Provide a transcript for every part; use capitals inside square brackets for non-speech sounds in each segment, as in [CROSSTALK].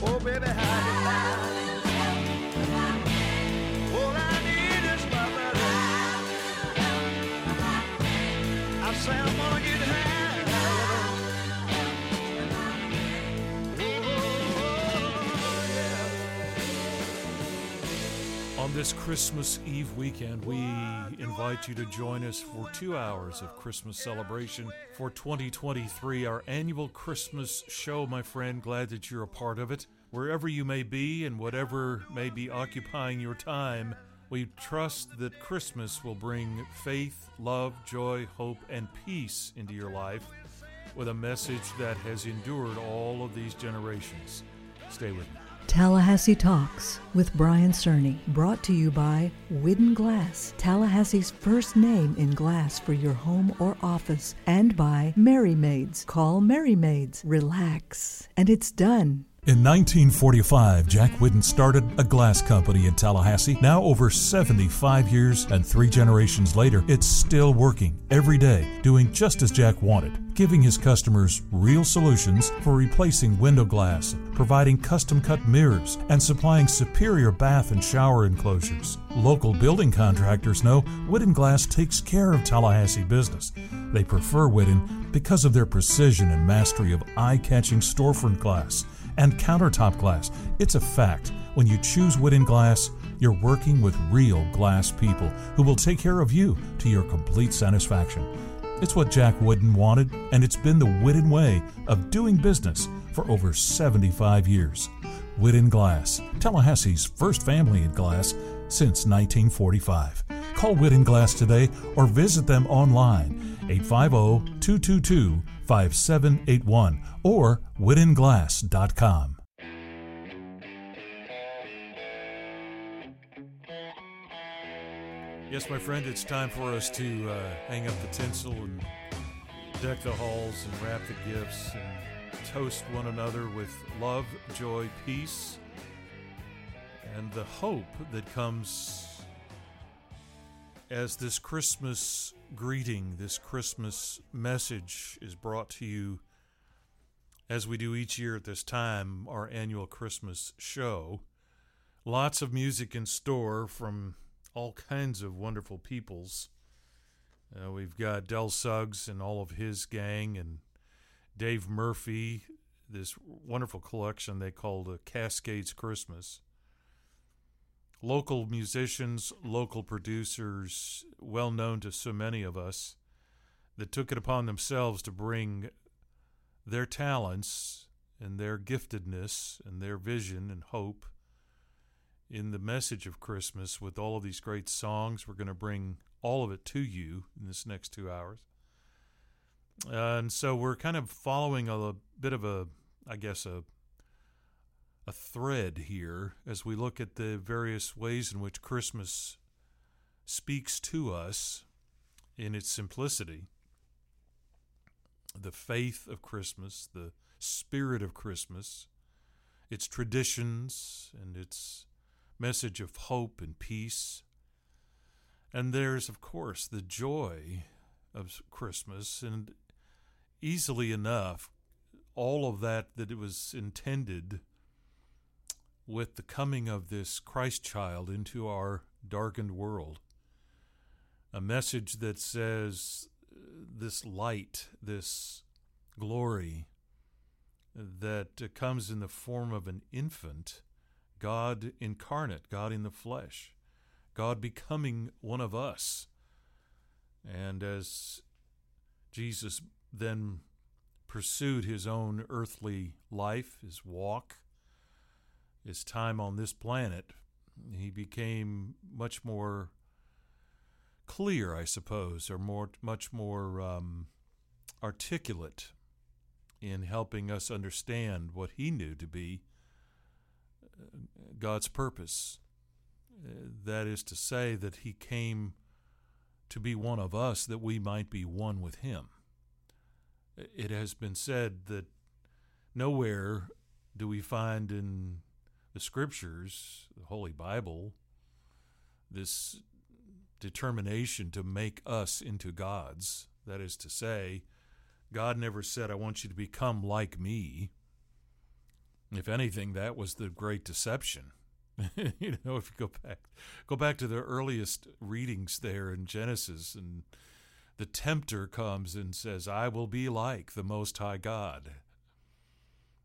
Oh, baby, this Christmas Eve weekend, we invite you to join us for two hours of Christmas celebration for 2023, our annual Christmas show, my friend. Glad that you're a part of it. Wherever you may be and whatever may be occupying your time, we trust that Christmas will bring faith, love, joy, hope, and peace into your life with a message that has endured all of these generations. Stay with me. Tallahassee Talks with Brian Cerny, brought to you by Whidden Glass, Tallahassee's first name in glass for your home or office, and by Merry Maids. Call Merry Maids. Relax. And it's done. In 1945, Jack Whidden started a glass company in Tallahassee. Now, over 75 years and three generations later, it's still working every day, doing just as Jack wanted, giving his customers real solutions for replacing window glass, providing custom cut mirrors, and supplying superior bath and shower enclosures. Local building contractors know Whidden Glass takes care of Tallahassee business. They prefer Whidden because of their precision and mastery of eye catching storefront glass and countertop glass. It's a fact. When you choose Whidden Glass, you're working with real glass people who will take care of you to your complete satisfaction. It's what Jack Whidden wanted, and it's been the Whidden way of doing business for over 75 years. Whidden Glass, Tallahassee's first family in glass since 1945. Call Whidden Glass today or visit them online 850 222 5781 or whiddenglass.com. Yes, my friend, it's time for us to uh, hang up the tinsel and deck the halls and wrap the gifts and toast one another with love, joy, peace, and the hope that comes as this Christmas greeting, this Christmas message is brought to you as we do each year at this time, our annual Christmas show. Lots of music in store from all kinds of wonderful peoples. Uh, we've got Del Suggs and all of his gang, and Dave Murphy, this wonderful collection they called uh, Cascades Christmas local musicians, local producers, well known to so many of us, that took it upon themselves to bring their talents and their giftedness and their vision and hope in the message of Christmas with all of these great songs. We're going to bring all of it to you in this next two hours. And so we're kind of following a, a bit of a, I guess, a a thread here as we look at the various ways in which Christmas speaks to us in its simplicity. The faith of Christmas, the spirit of Christmas, its traditions and its message of hope and peace. And there's, of course, the joy of Christmas, and easily enough, all of that that it was intended with the coming of this Christ child into our darkened world. A message that says this light, this glory that comes in the form of an infant, God incarnate, God in the flesh, God becoming one of us. And as Jesus then pursued his own earthly life, his walk, his time on this planet, he became much more clear, I suppose, or more, much more um, articulate in helping us understand what he knew to be uh, God's purpose. Uh, that is to say, that he came to be one of us that we might be one with him. It has been said that nowhere do we find in the scriptures, the Holy Bible, this determination to make us into gods. That is to say, God never said, I want you to become like me. If anything, that was the great deception. [LAUGHS] you know, if you go back go back to the earliest readings there in Genesis and the tempter comes and says, I will be like the most high God.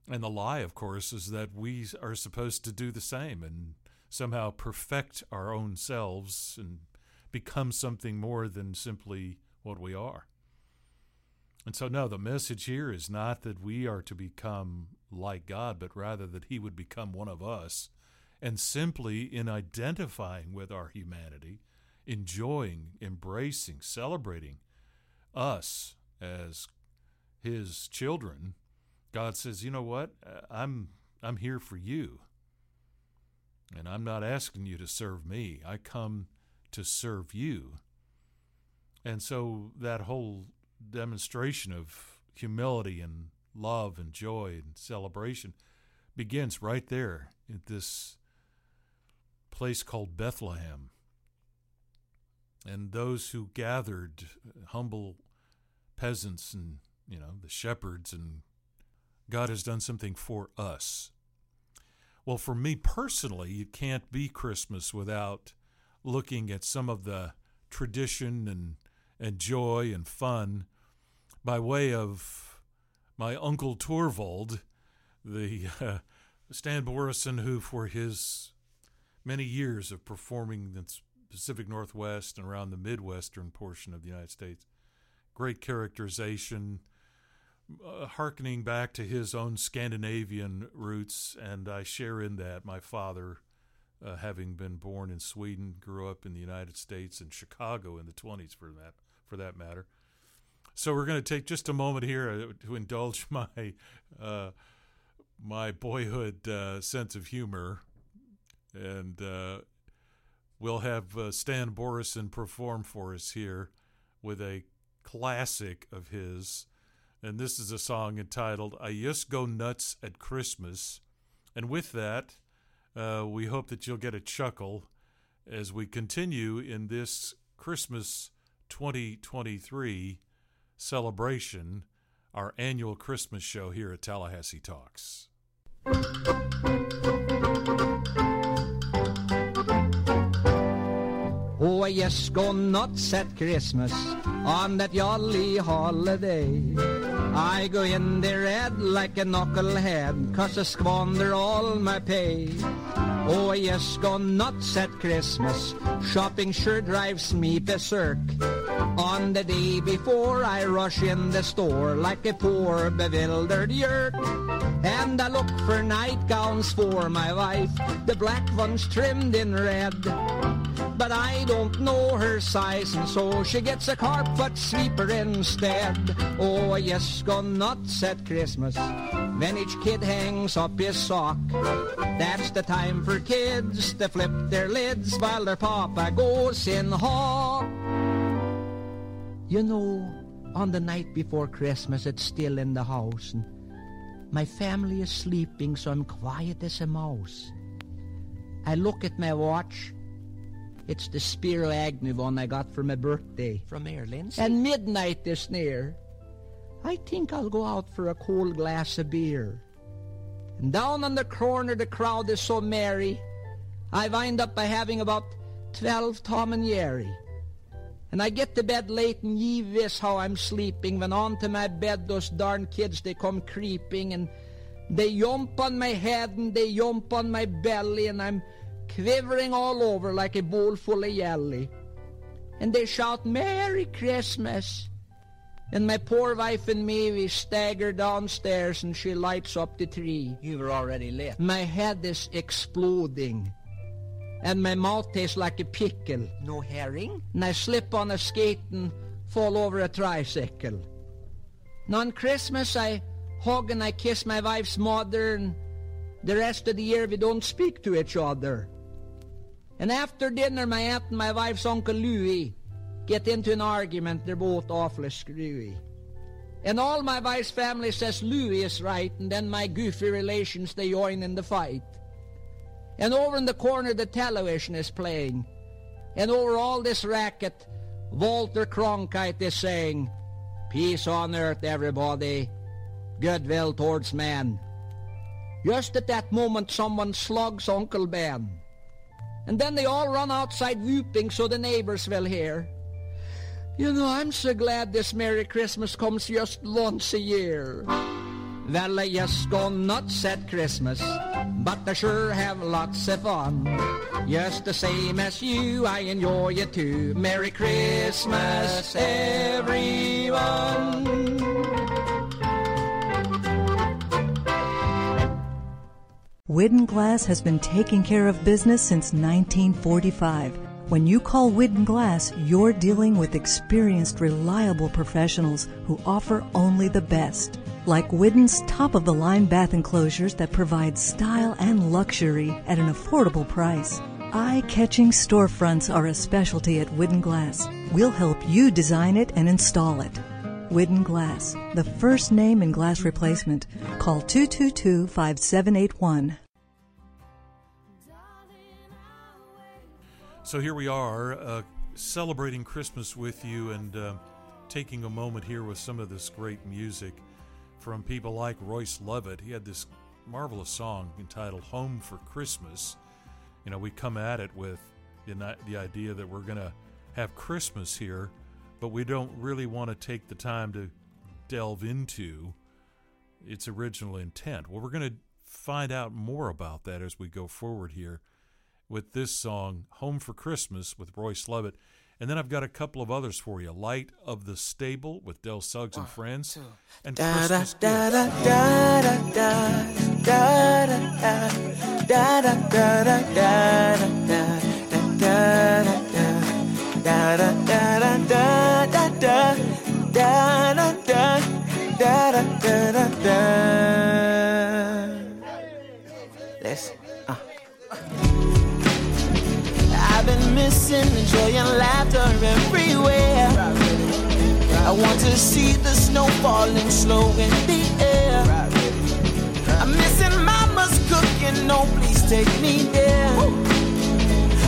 And the lie, of course, is that we are supposed to do the same and somehow perfect our own selves and become something more than simply what we are. And so, no, the message here is not that we are to become like God, but rather that He would become one of us. And simply in identifying with our humanity, enjoying, embracing, celebrating us as His children, God says, "You know what? Uh, I'm I'm here for you. And I'm not asking you to serve me. I come to serve you." And so that whole demonstration of humility and love and joy and celebration begins right there at this place called Bethlehem. And those who gathered, humble peasants and, you know, the shepherds, and God has done something for us. Well, for me personally, it can't be Christmas without looking at some of the tradition and, and joy and fun by way of my uncle Torvald, the uh, Stan Boreson, who for his many years of performing in the Pacific Northwest and around the Midwestern portion of the United States, great characterization, uh, harkening back to his own Scandinavian roots, and I share in that. My father, uh, having been born in Sweden, grew up in the United States and Chicago in the 20s for that for that matter. So we're going to take just a moment here uh, to indulge [LAUGHS] my uh, my boyhood uh, sense of humor, and uh, we'll have uh, Stan Boreson perform for us here with a classic of his, and this is a song entitled "I Just Go Nuts at Christmas," and with that, uh, we hope that you'll get a chuckle as we continue in this Christmas 2023 celebration, our annual Christmas show here at Tallahassee Talks. Oh, just go nuts at Christmas on that jolly holiday. I go in there red like a knucklehead, cause I squander all my pay. Oh, I just go nuts at Christmas, shopping sure drives me berserk. On the day before, I rush in the store like a poor bewildered yerk. And I look for nightgowns for my wife, the black ones trimmed in red. But I don't know her size, and so she gets a carpet sweeper instead. Oh, yes, go nuts at Christmas when each kid hangs up his sock. That's the time for kids to flip their lids while their papa goes in hawk. You know, on the night before Christmas, it's still in the house, and my family is sleeping, so I'm quiet as a mouse. I look at my watch. It's the Spiro Agnew one I got for my birthday. From Airlines? And midnight is near. I think I'll go out for a cold glass of beer. And down on the corner the crowd is so merry, I wind up by having about twelve Tom and Jerry. And I get to bed late and ye wish how I'm sleeping when onto my bed those darn kids they come creeping and they jump on my head and they jump on my belly and I'm quivering all over like a bowl full of jelly. And they shout, Merry Christmas. And my poor wife and me, we stagger downstairs and she lights up the tree. You were already late. My head is exploding. And my mouth tastes like a pickle. No herring? And I slip on a skate and fall over a tricycle. And on Christmas, I hug and I kiss my wife's mother, and the rest of the year we don't speak to each other. And after dinner, my aunt and my wife's uncle Louis get into an argument. They're both awfully screwy. And all my wife's family says Louis is right, and then my goofy relations, they join in the fight. And over in the corner, the television is playing. And over all this racket, Walter Cronkite is saying, Peace on earth, everybody. Goodwill towards man. Just at that moment, someone slugs Uncle Ben. And then they all run outside whooping so the neighbors will hear. You know, I'm so glad this Merry Christmas comes just once a year. Well, I just go nuts at Christmas, but I sure have lots of fun. Just the same as you, I enjoy it too. Merry Christmas, everyone. Whidden Glass has been taking care of business since 1945. When you call Whidden Glass, you're dealing with experienced, reliable professionals who offer only the best. Like Whidden's top of the line bath enclosures that provide style and luxury at an affordable price. Eye catching storefronts are a specialty at Whidden Glass. We'll help you design it and install it. Whidden Glass, the first name in glass replacement. Call 222 5781. So here we are, uh, celebrating Christmas with you and uh, taking a moment here with some of this great music from people like Royce Lovett. He had this marvelous song entitled Home for Christmas. You know, we come at it with the, the idea that we're going to have Christmas here, but we don't really want to take the time to delve into its original intent. Well, we're going to find out more about that as we go forward here with this song, Home for Christmas, with Royce Lovett. And then I've got a couple of others for you Light of the Stable with Del Suggs and Friends, and Christmas Gift. Listen. Uh. I've been missing the joy and laughter everywhere. I want to see the snow falling slow in the air. I'm missing mama's cooking, no, please take me there.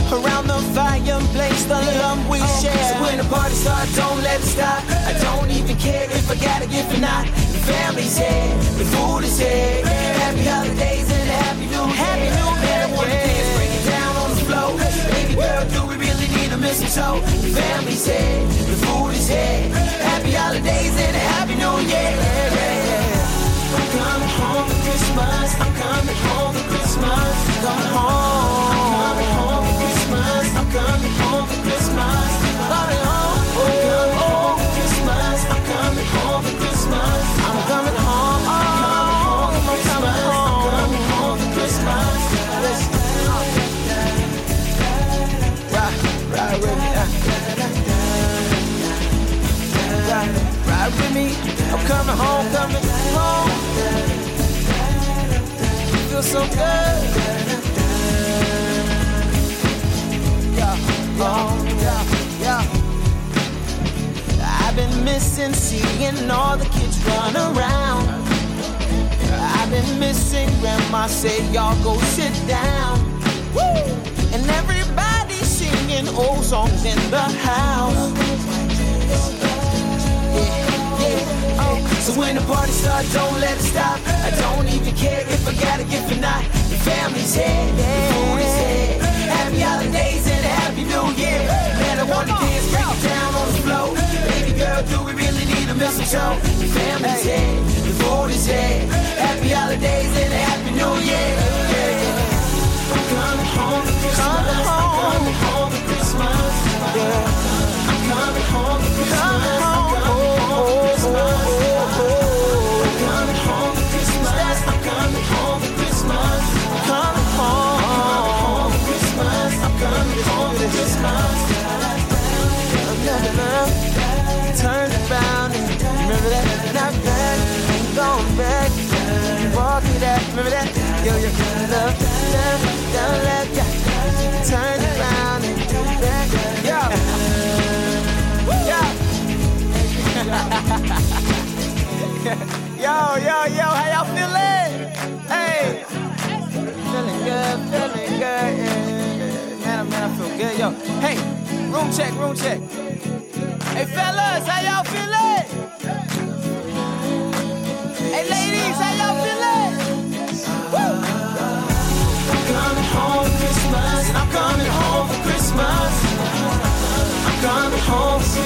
Around the fireplace, the love we share. So when the party starts, don't let it stop. I don't even care if I got a gift or not. The family's here, the food is here. Happy holidays and a happy new year. Happy new year. I wanna dance, break it down on the floor. Baby girl, do we really need a mistletoe? The family's here, the food is here. Happy holidays and a happy new year. I'm coming home for Christmas. I'm coming home for Christmas. Coming home. Coming home, coming home. Feel so good. Yeah, oh, yeah, yeah. I've been missing seeing all the kids run around. I've been missing grandma say y'all go sit down. Woo! And everybody singing old songs in the house. So when the party starts, don't let it stop. I don't even care if I got a gift or not. The family's here, the food is here. Happy holidays and a happy new year. Man, I wanna dance, break it down on the floor. Baby girl, do we really need a mistletoe? The family's here, the food is here. Happy holidays and a happy new year. Yo, yo, yo, how y'all feeling? Hey, feeling good, feeling good. Yeah. Man, man, I feel good, yo. Hey, room check, room check. Hey, fellas, how y'all feeling? Hey, ladies, how y'all feeling? Woo! I'm coming home for Christmas. I'm coming home for Christmas. I'm coming home.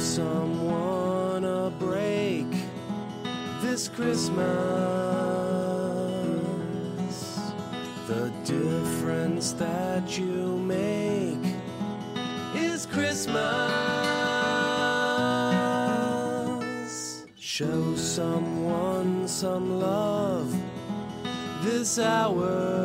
someone a break this Christmas. The difference that you make is Christmas. Show someone some love this hour.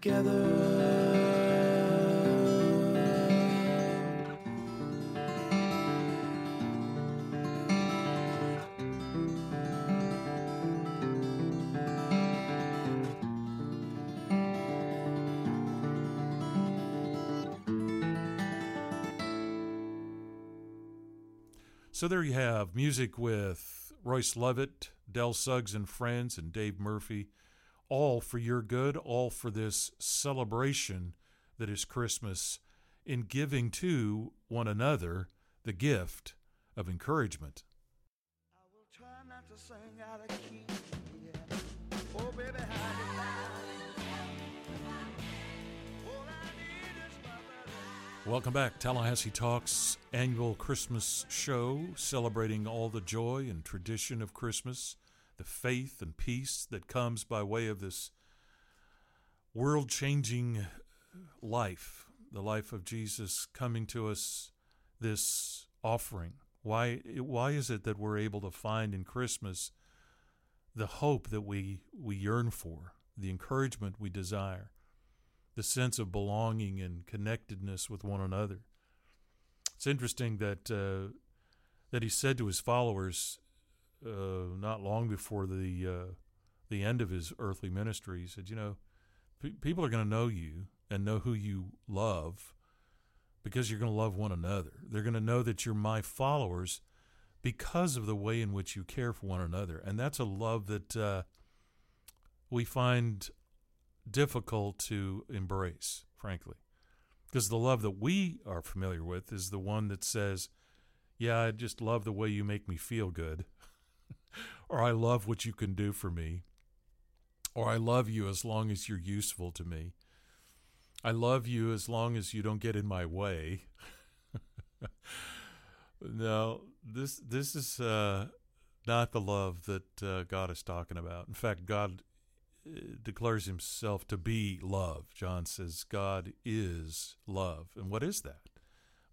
together. So there you have music with Royce Lovett, Del Suggs and Friends, and Dave Murphy all for your good, all for this celebration that is Christmas in giving to one another the gift of encouragement. Welcome back, Tallahassee Talks annual Christmas show celebrating all the joy and tradition of Christmas the faith and peace that comes by way of this world changing life, the life of Jesus coming to us, this offering. Why, why is it that we're able to find in Christmas the hope that we, we yearn for, the encouragement we desire? the sense of belonging and connectedness with one another. It's interesting that uh, that he said to his followers uh, not long before the uh, the end of his earthly ministry. He said, "You know, p- people are going to know you and know who you love because you're going to love one another. They're going to know that you're my followers." Because of the way in which you care for one another, and that's a love that uh, we find difficult to embrace, frankly. Because the love that we are familiar with is the one that says, Yeah, I just love the way you make me feel good, or I love what you can do for me, or I love you as long as you're useful to me. I love you as long as you don't get in my way. [LAUGHS] no, this this is uh, not the love that uh, God is talking about. In fact, God declares himself to be love. John says God is love. And what is that?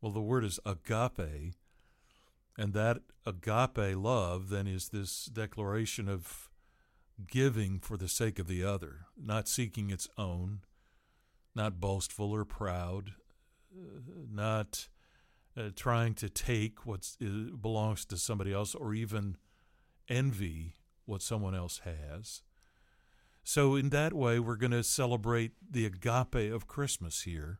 Well, the word is agape. And that agape love then is this declaration of giving for the sake of the other, not seeking its own, not boastful or proud, uh, not uh, trying to take what belongs to somebody else or even envy what someone else has. So, in that way, we're going to celebrate the agape of Christmas here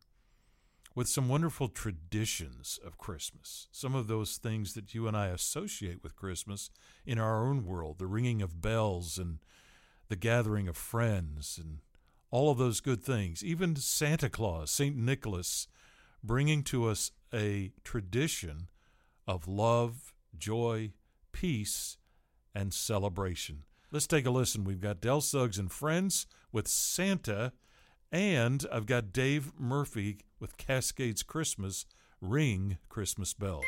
with some wonderful traditions of Christmas. Some of those things that you and I associate with Christmas in our own world the ringing of bells and the gathering of friends and all of those good things. Even Santa Claus, St. Nicholas, bringing to us a tradition of love, joy, peace, and celebration. Let's take a listen. We've got Del Suggs and Friends with Santa, and I've got Dave Murphy with Cascades Christmas Ring Christmas Bells.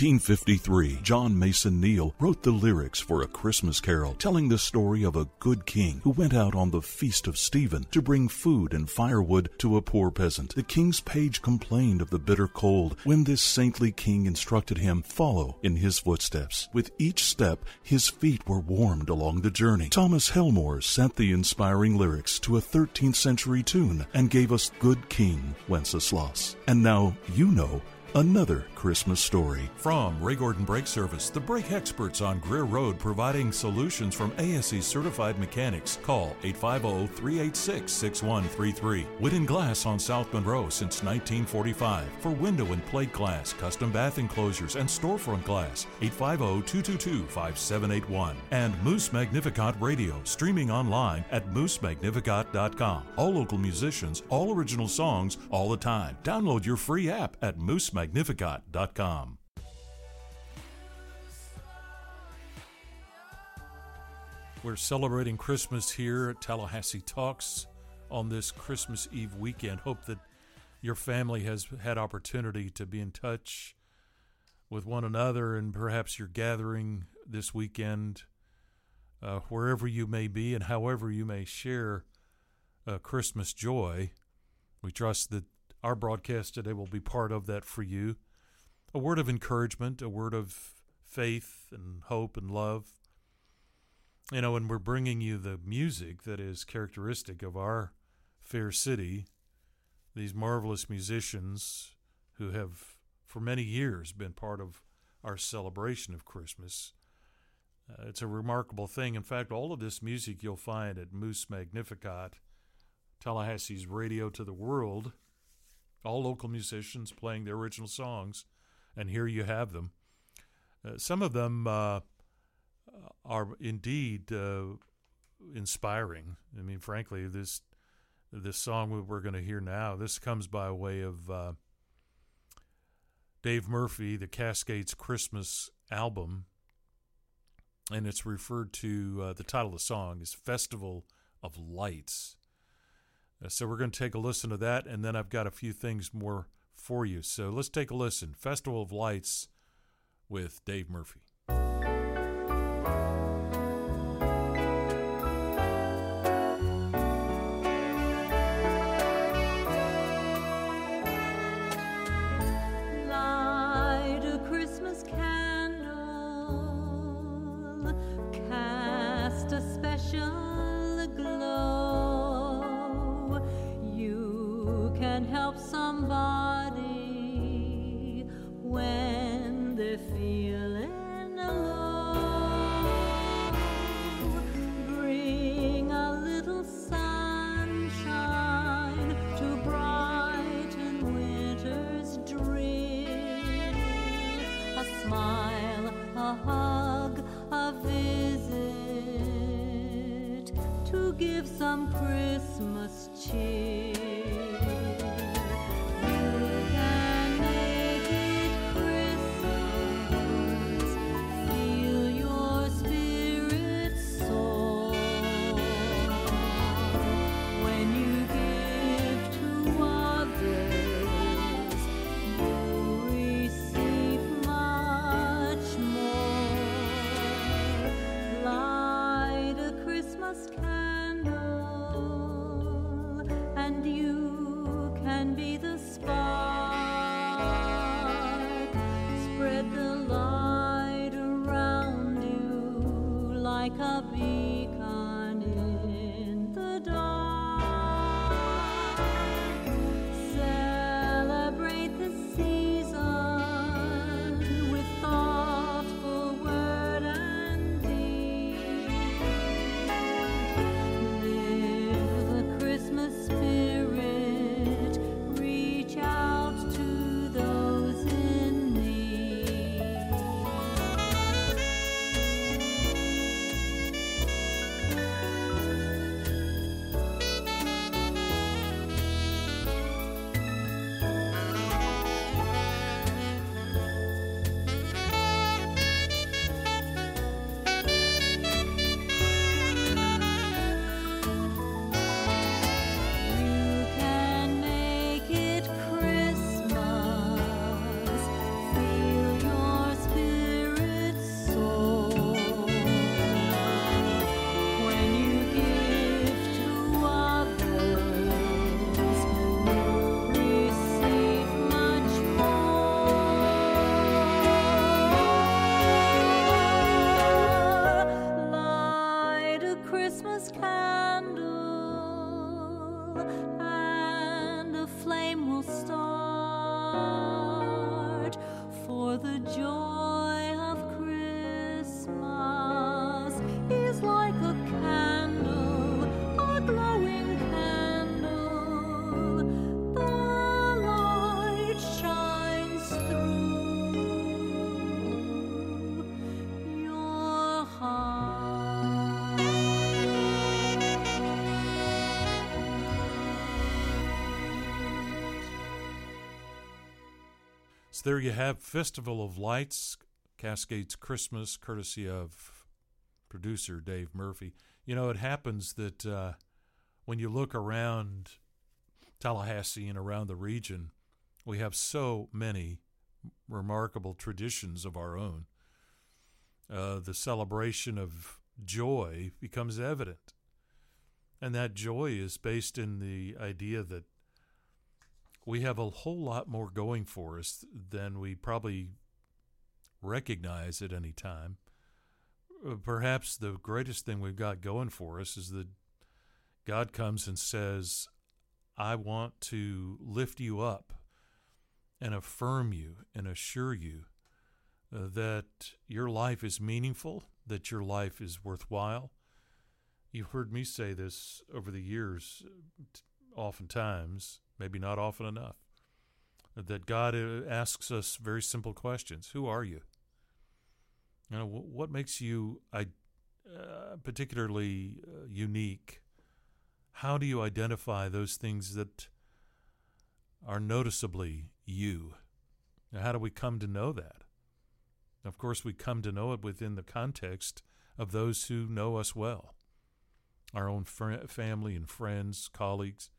1853, John Mason Neale wrote the lyrics for A Christmas Carol, telling the story of a good king who went out on the Feast of Stephen to bring food and firewood to a poor peasant. The king's page complained of the bitter cold when this saintly king instructed him, Follow in his footsteps. With each step, his feet were warmed along the journey. Thomas Helmore sent the inspiring lyrics to a 13th century tune and gave us Good King Wenceslas. And now you know another Christmas story. From Ray Gordon Brake Service, the brake experts on Greer Road providing solutions from ASE certified mechanics. Call 850-386-6133. Whidden Glass on South Monroe since 1945 for window and plate glass, custom bath enclosures, and storefront glass. 850-222-5781. And Moose Magnificat Radio, streaming online at moosemagnificat.com. All local musicians, all original songs, all the time. Download your free app at moosemagnificat.com. We're celebrating Christmas here at Tallahassee Talks on this Christmas Eve weekend. Hope that your family has had opportunity to be in touch with one another and perhaps you're gathering this weekend uh, wherever you may be and however you may share uh, Christmas joy. We trust that our broadcast today will be part of that for you. A word of encouragement, a word of faith and hope and love. You know, and we're bringing you the music that is characteristic of our fair city. These marvelous musicians who have, for many years, been part of our celebration of Christmas. Uh, it's a remarkable thing. In fact, all of this music you'll find at Moose Magnificat, Tallahassee's radio to the world all local musicians playing their original songs, and here you have them. Uh, some of them uh, are indeed uh, inspiring. I mean, frankly, this this song we're going to hear now, this comes by way of uh, Dave Murphy, the Cascades Christmas album, and it's referred to. Uh, the title of the song is "Festival of Lights." Uh, so we're going to take a listen to that, and then I've got a few things more for you. So let's take a listen. Festival of Lights with Dave Murphy. Christmas cheer. So there you have Festival of Lights, Cascades Christmas, courtesy of producer Dave Murphy. You know, it happens that uh, when you look around Tallahassee and around the region, we have so many remarkable traditions of our own. Uh, the celebration of joy becomes evident. And that joy is based in the idea that we have a whole lot more going for us than we probably recognize at any time. Uh, Perhaps the greatest thing we've got going for us is that God comes and says, I want to lift you up and affirm you and assure you uh, that your life is meaningful, that your life is worthwhile. You've heard me say this over the years, oftentimes, maybe not often enough, that God uh, asks us very simple questions Who are you? You know, what makes you uh, particularly uh, unique? How do you identify those things that are noticeably you? Now, how do we come to know that? Of course, we come to know it within the context of those who know us well our own fr- family and friends, colleagues.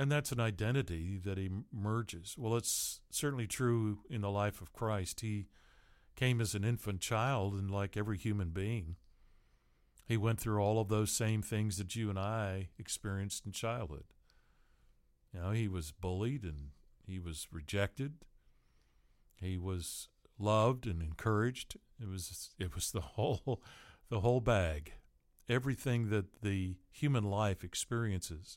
And that's an identity that emerges. Well, it's certainly true in the life of Christ. He came as an infant child, and like every human being, he went through all of those same things that you and I experienced in childhood. You know, he was bullied and he was rejected. He was loved and encouraged. It was it was the [LAUGHS] whole the whole bag. Everything that the human life experiences.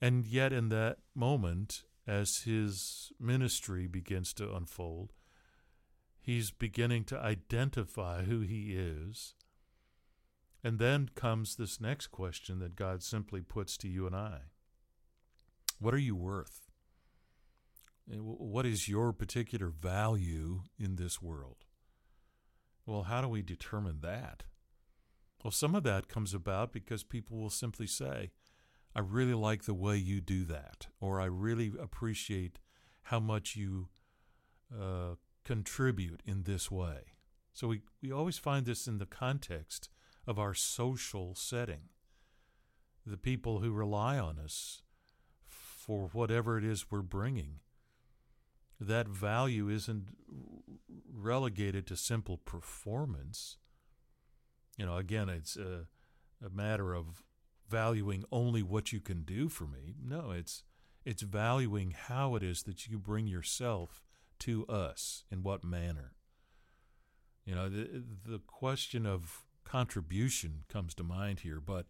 And yet in that moment as his ministry begins to unfold, he's beginning to identify who he is. And then comes this next question that God simply puts to you and I What are you worth? What is your particular value in this world? Well, how do we determine that? Well, some of that comes about because people will simply say, I really like the way you do that, or I really appreciate how much you uh, contribute in this way. So we, we always find this in the context of our social setting. The people who rely on us for whatever it is we're bringing, that value isn't relegated to simple performance. You know, again, it's a, a matter of valuing only what you can do for me. No, it's it's valuing how it is that you bring yourself to us in what manner. You know, the the question of contribution comes to mind here, but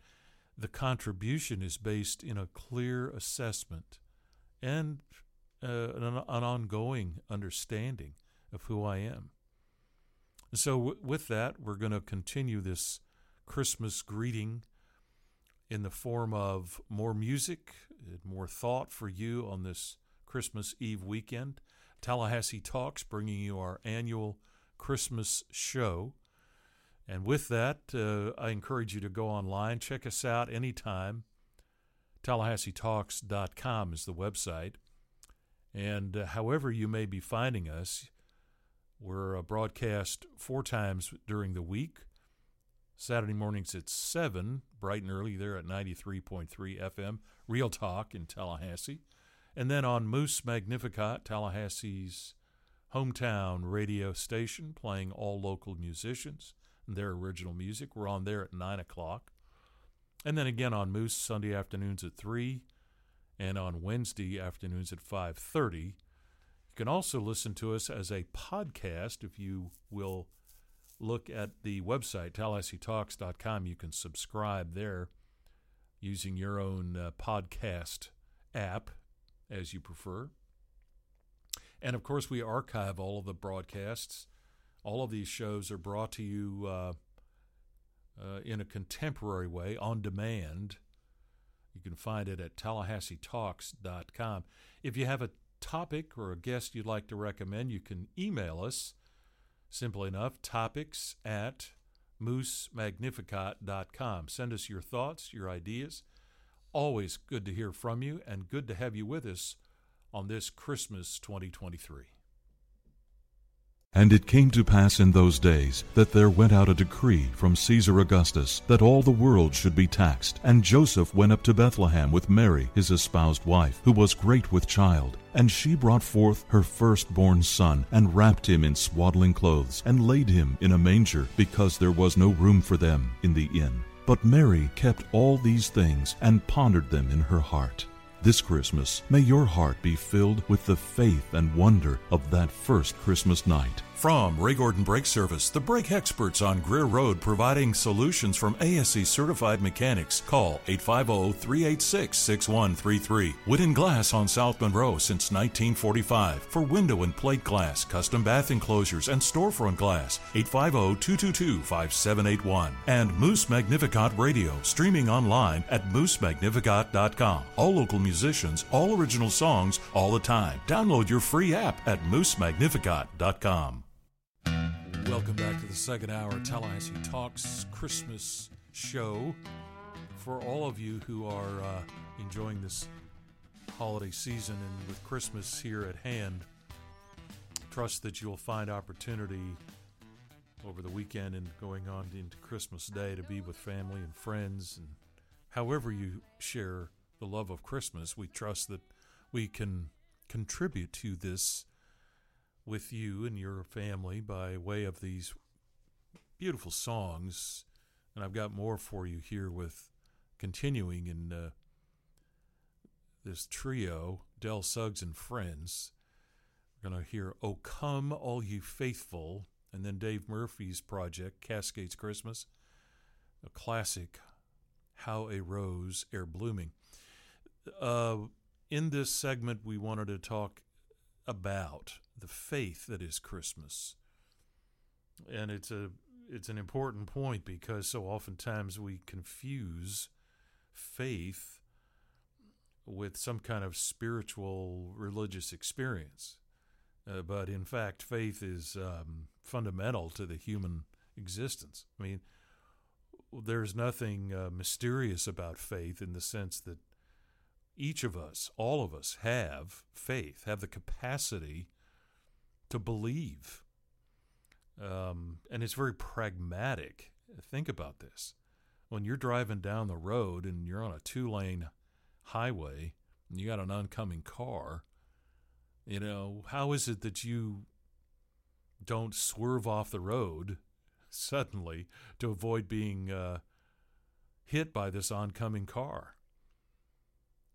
the contribution is based in a clear assessment and uh, an, an ongoing understanding of who I am. So, w- with that, we're going to continue this Christmas greeting in the form of more music, more thought for you on this Christmas Eve weekend. Tallahassee Talks bringing you our annual Christmas show. And with that, uh, I encourage you to go online, check us out anytime. TallahasseeTalks.com is the website. And uh, however you may be finding us, we're uh, broadcast four times during the week. Saturday mornings at 7, bright and early there at 93.3 FM, Real Talk in Tallahassee. And then on Moose Magnificat, Tallahassee's hometown radio station, playing all local musicians and their original music. We're on there at 9 o'clock. And then again on Moose, Sunday afternoons at 3 and on Wednesday afternoons at 5.30. You can also listen to us as a podcast if you will look at the website, TallahasseeTalks.com. You can subscribe there using your own uh, podcast app as you prefer. And of course, we archive all of the broadcasts. All of these shows are brought to you uh, uh, in a contemporary way on demand. You can find it at TallahasseeTalks.com. If you have a topic or a guest you'd like to recommend, you can email us simply enough topics at moosemagnificat.com. Send us your thoughts, your ideas. Always good to hear from you and good to have you with us on this Christmas 2023. And it came to pass in those days that there went out a decree from Caesar Augustus that all the world should be taxed. And Joseph went up to Bethlehem with Mary, his espoused wife, who was great with child. And she brought forth her firstborn son, and wrapped him in swaddling clothes, and laid him in a manger, because there was no room for them in the inn. But Mary kept all these things, and pondered them in her heart. This Christmas, may your heart be filled with the faith and wonder of that first Christmas night. From Ray Gordon Brake Service, the brake experts on Greer Road providing solutions from ASE certified mechanics. Call 850 386 6133. Whidden Glass on South Monroe since 1945 for window and plate glass, custom bath enclosures, and storefront glass. 850 222 5781. And Moose Magnificat Radio, streaming online at moosemagnificat.com. All local musicians, all original songs, all the time. Download your free app at moosemagnificat.com. Welcome back to the second hour Tallahassee Talks Christmas show. For all of you who are uh, enjoying this holiday season and with Christmas here at hand, trust that you'll find opportunity over the weekend and going on into Christmas Day to be with family and friends. And however you share the love of Christmas, we trust that we can contribute to this with you and your family by way of these beautiful songs. And I've got more for you here with continuing in uh, this trio, Del Suggs and Friends. We're going to hear Oh Come All You Faithful, and then Dave Murphy's project, Cascades Christmas, a classic, How a Rose Ere Blooming. Uh, in this segment, we wanted to talk about the faith that is Christmas. And it's a it's an important point because so oftentimes we confuse faith with some kind of spiritual religious experience. Uh, but in fact, faith is um, fundamental to the human existence. I mean, there's nothing uh, mysterious about faith in the sense that each of us, all of us, have faith, have the capacity to believe. Um, and it's very pragmatic. Think about this. When you're driving down the road and you're on a two lane highway and you got an oncoming car, you know, how is it that you don't swerve off the road [LAUGHS] suddenly to avoid being uh, hit by this oncoming car?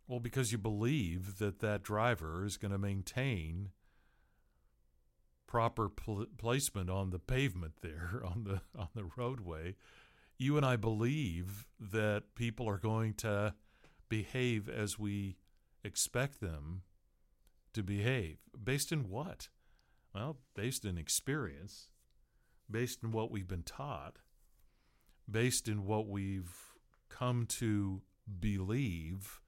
Well, because you believe that that driver is going to maintain proper pl- placement on the pavement there [LAUGHS] on the on the roadway. You and I believe that people are going to behave as we expect them to behave. Based in what? Well, based in experience, based in what we've been taught, based in what we've come to believe.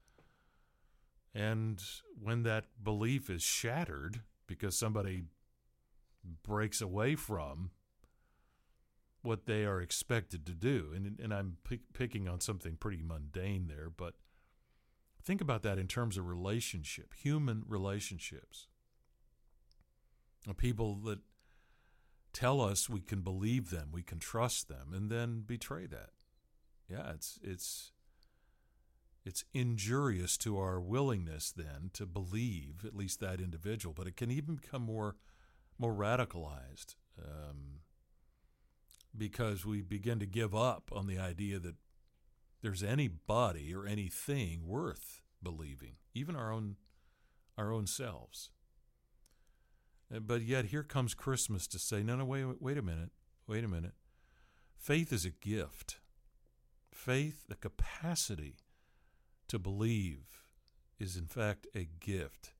And when that belief is shattered because somebody breaks away from what they are expected to do. And, and I'm pick, picking on something pretty mundane there, but think about that in terms of relationship, human relationships. People that tell us we can believe them, we can trust them, and then betray that. Yeah, it's it's it's injurious to our willingness then to believe at least that individual, but it can even become more more radicalized um, because we begin to give up on the idea that there's anybody or anything worth believing, even our own our own selves. But yet here comes Christmas to say, no, no, wait, wait a minute, wait a minute. Faith is a gift. Faith, the capacity to believe, is in fact a gift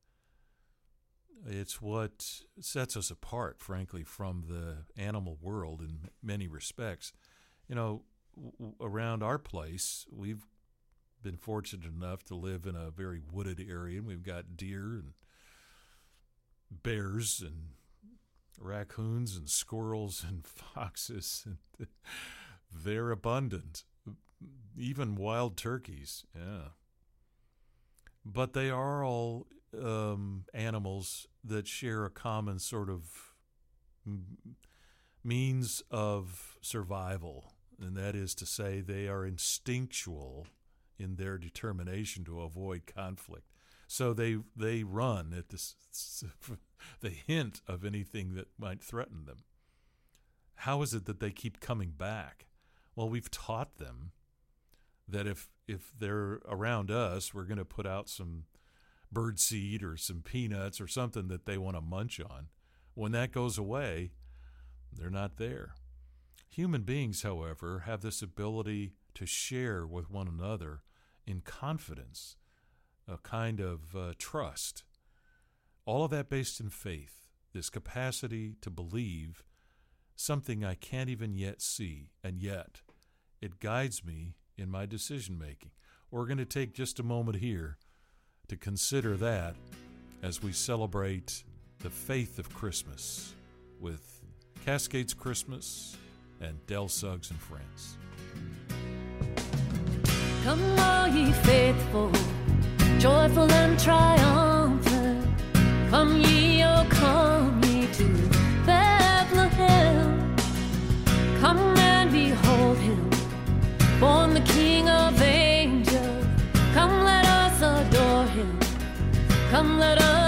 It's what sets us apart, frankly, from the animal world in many respects. You know, w- around our place, we've been fortunate enough to live in a very wooded area, and we've got deer and bears and raccoons and squirrels and [LAUGHS] foxes, and [LAUGHS] they're abundant. Even wild turkeys, yeah. But they are all um, animals that share a common sort of means of survival, and that is to say, they are instinctual in their determination to avoid conflict. So they they run at the [LAUGHS] the hint of anything that might threaten them. How is it that they keep coming back? Well, we've taught them that if if they're around us, we're going to put out some bird seed or some peanuts or something that they want to munch on. When that goes away, they're not there. Human beings, however, have this ability to share with one another in confidence, a kind of uh, trust. All of that based in faith, this capacity to believe something I can't even yet see, and yet it guides me in my decision making. We're going to take just a moment here to consider that as we celebrate the faith of Christmas with Cascades Christmas and Del Suggs and Friends. Come all ye faithful, joyful and triumphant. Come ye, oh come ye to Bethlehem. Come and behold him, born the King of angels. Come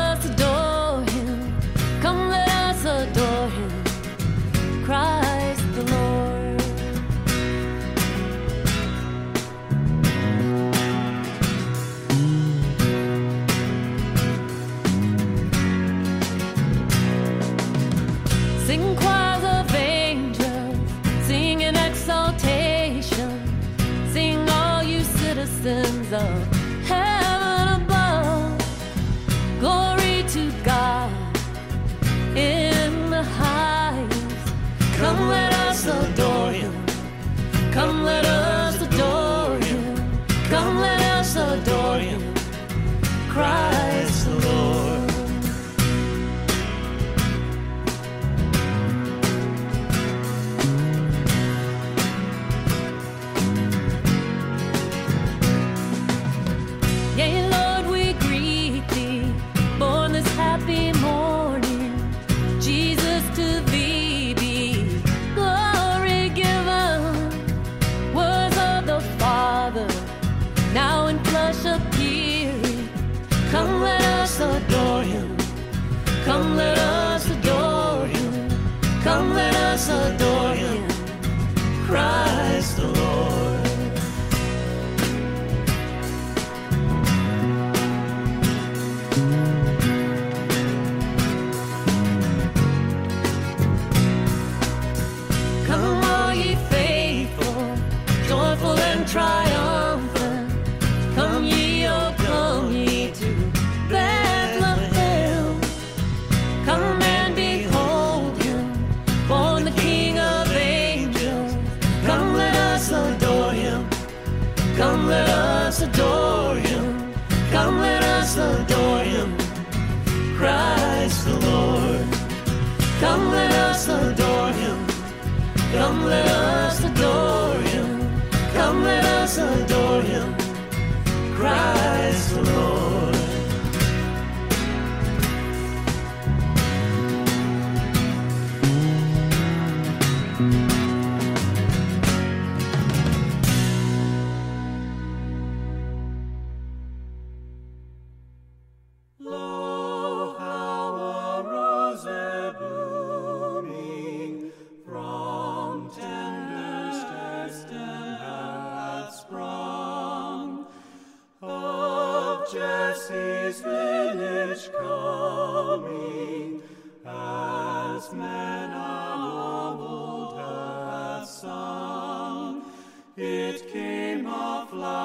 It came a floweret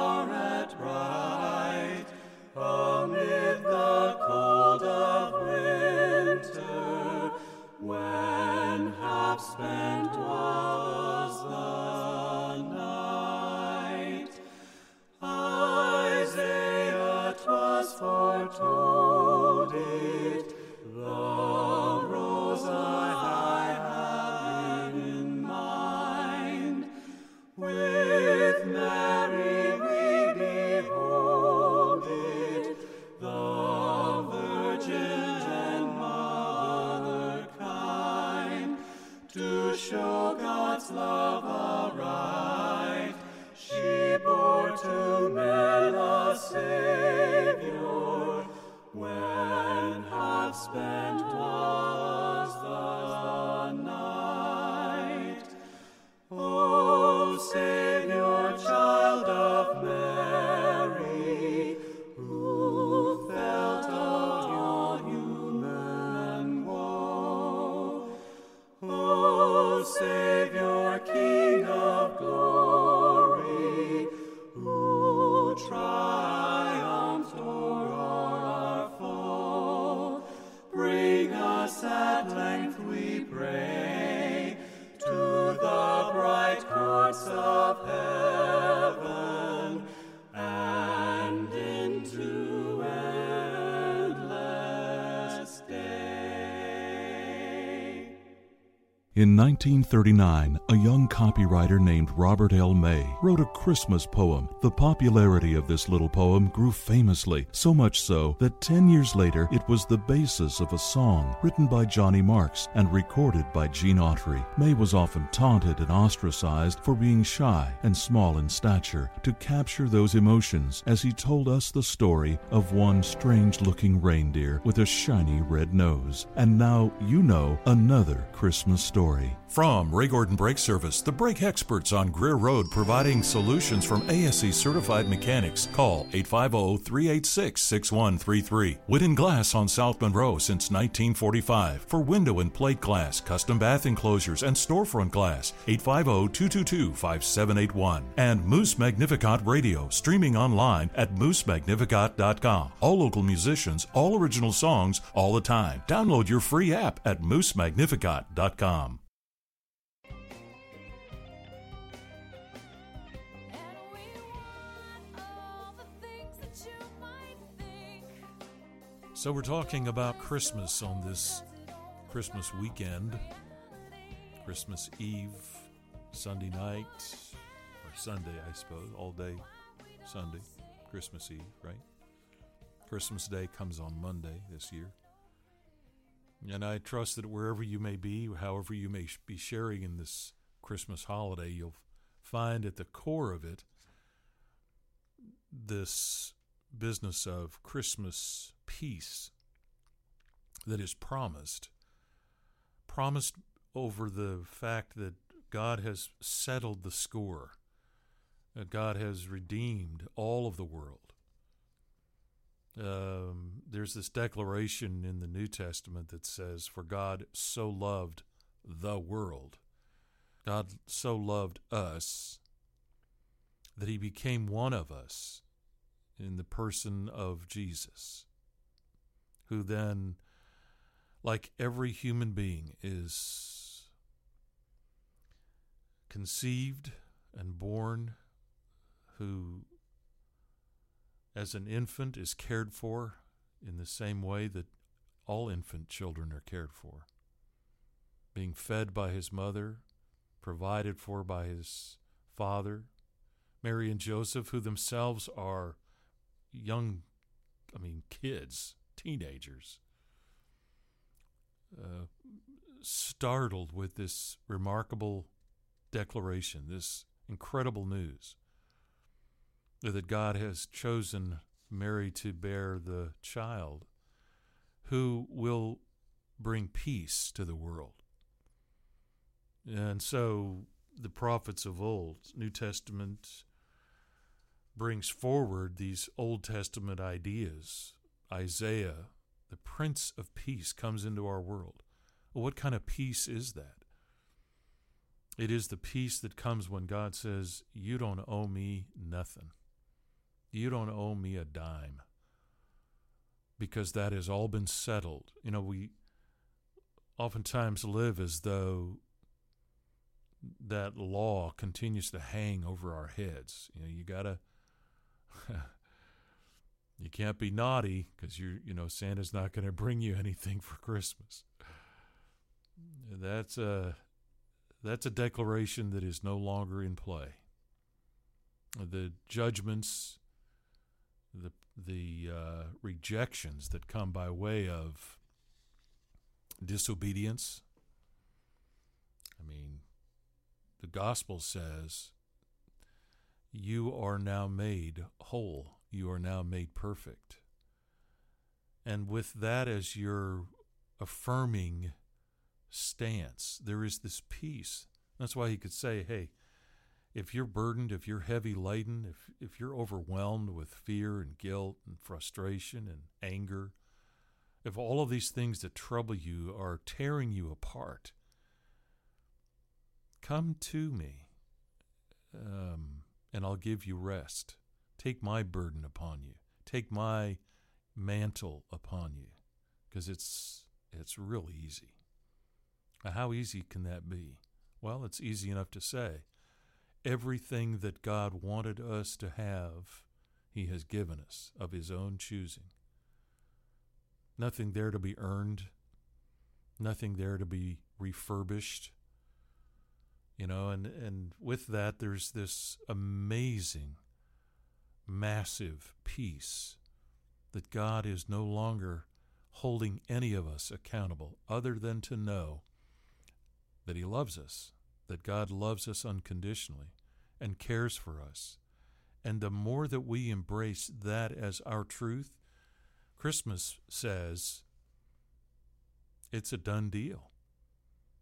In 1939, a young copywriter named Robert L. May wrote a Christmas poem. The popularity of this little poem grew famously, so much so that 10 years later it was the basis of a song written by Johnny Marks and recorded by Gene Autry. May was often taunted and ostracized for being shy and small in stature to capture those emotions as he told us the story of one strange looking reindeer with a shiny red nose. And now you know another Christmas story. From Ray Gordon Brake Service, the brake experts on Greer Road providing solutions from ASE certified mechanics. Call 850 386 6133. Whidden Glass on South Monroe since 1945. For window and plate glass, custom bath enclosures, and storefront glass. 850 222 5781. And Moose Magnificat Radio, streaming online at moosemagnificat.com. All local musicians, all original songs, all the time. Download your free app at moosemagnificat.com. So we're talking about Christmas on this Christmas weekend, Christmas Eve, Sunday night, or Sunday, I suppose, all day Sunday, Christmas Eve, right? Christmas Day comes on Monday this year. And I trust that wherever you may be, however you may be sharing in this Christmas holiday, you'll find at the core of it this business of Christmas peace that is promised. Promised over the fact that God has settled the score, that God has redeemed all of the world. Um, there's this declaration in the New Testament that says, For God so loved the world, God so loved us that he became one of us in the person of Jesus, who then, like every human being, is conceived and born, who, as an infant, is cared for in the same way that all infant children are cared for, being fed by his mother, provided for by his father. Mary and Joseph, who themselves are young, I mean, kids, teenagers, uh, startled with this remarkable declaration, this incredible news that God has chosen Mary to bear the child who will bring peace to the world. And so the prophets of old, New Testament, brings forward these Old Testament ideas. Isaiah, the Prince of Peace, comes into our world. Well, what kind of peace is that? It is the peace that comes when God says, You don't owe me nothing. You don't owe me a dime. Because that has all been settled. You know, we oftentimes live as though that law continues to hang over our heads. You know, you got to [LAUGHS] you can't be naughty because you you know Santa's not going to bring you [LAUGHS] anything for Christmas. That's a that's a declaration that is no longer in play. The judgments, the the uh, rejections that come by way of disobedience I mean, the gospel says, you are now made whole. You are now made perfect. And with that as your affirming stance, there is this peace. That's why he could say, hey, if you're burdened, if you're heavy laden, if, if you're overwhelmed with fear and guilt and frustration and anger, if all of these things that trouble you are tearing you apart, come to me um, and I'll give you rest. Take my burden upon you. Take my mantle upon you because it's it's real easy. How easy can that be? Well, it's easy enough to say. Everything that God wanted us to have, He has given us of His own choosing. Nothing there to be earned, nothing there to be refurbished. You know, and, and with that, there's this amazing, massive peace that God is no longer holding any of us accountable other than to know that He loves us, that God loves us unconditionally and cares for us. And the more that we embrace that as our truth, Christmas says it's a done deal.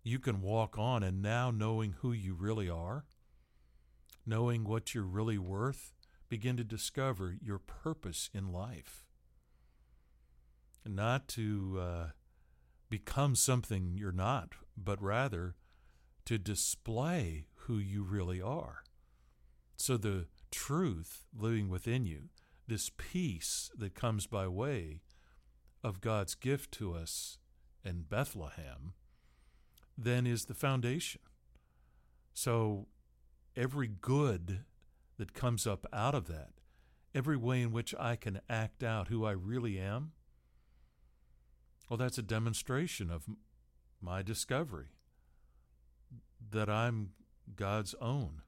You can walk on, and now knowing who you really are, knowing what you're really worth, begin to discover your purpose in life not to uh, become something you're not, but rather to display who you really are. So the truth living within you, this peace that comes by way of God's gift to us in Bethlehem, then is the foundation. So every good that comes up out of that, every way in which I can act out who I really am, well, that's a demonstration of my discovery that I'm God's own.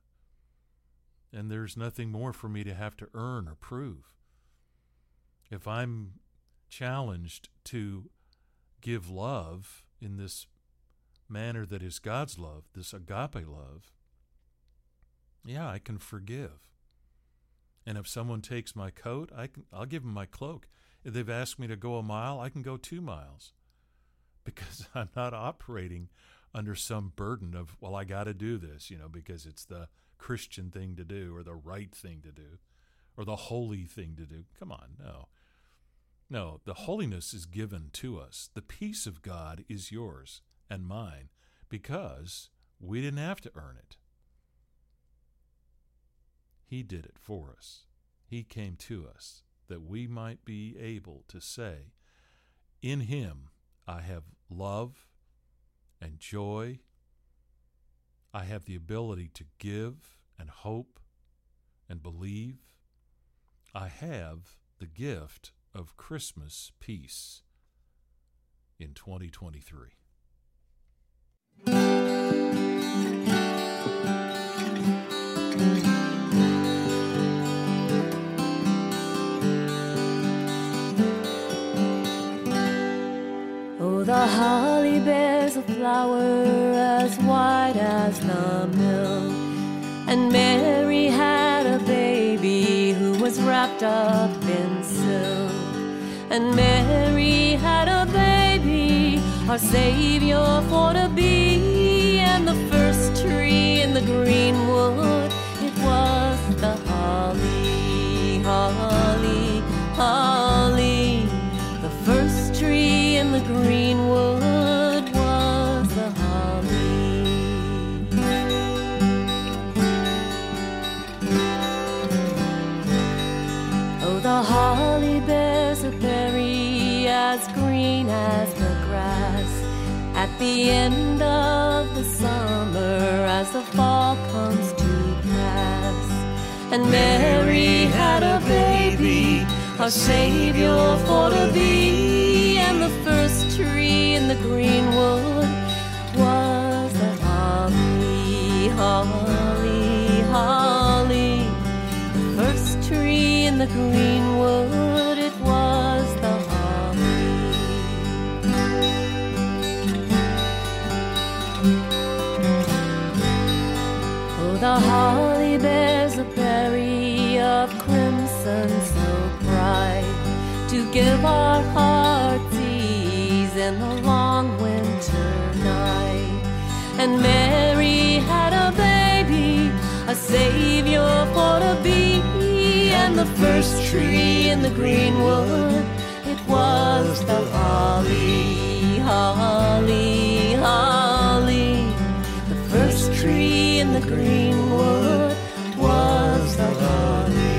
And there's nothing more for me to have to earn or prove. If I'm challenged to give love in this manner that is God's love, this agape love, yeah, I can forgive. And if someone takes my coat, I can, I'll give them my cloak. If they've asked me to go a mile, I can go two miles because [LAUGHS] I'm not operating under some burden of, well, I got to do this, you know, because it's the Christian thing to do or the right thing to do or the holy thing to do. Come on, no. No, the holiness is given to us. The peace of God is yours and mine because we didn't have to earn it. He did it for us. He came to us that we might be able to say, In Him I have love and joy. I have the ability to give and hope and believe. I have the gift of Christmas peace in 2023. The holly bears a flower as white as the milk. And Mary had a baby who was wrapped up in silk. And Mary had a baby, our Savior for to be. And the first tree in the greenwood, it was the holly, holly, holly. The first tree in the greenwood as the grass. At the end of the summer, as the fall comes to pass. And Mary had a baby, our Savior for to be. And the first tree in the greenwood was the holly, holly, holly. The first tree in the greenwood, the holly bears a berry of crimson so bright to give our hearts ease in the long winter night. And Mary had a baby, a savior for to be, and the first tree in the greenwood, it was the holly, holly, holly. Tree in the greenwood was the holly.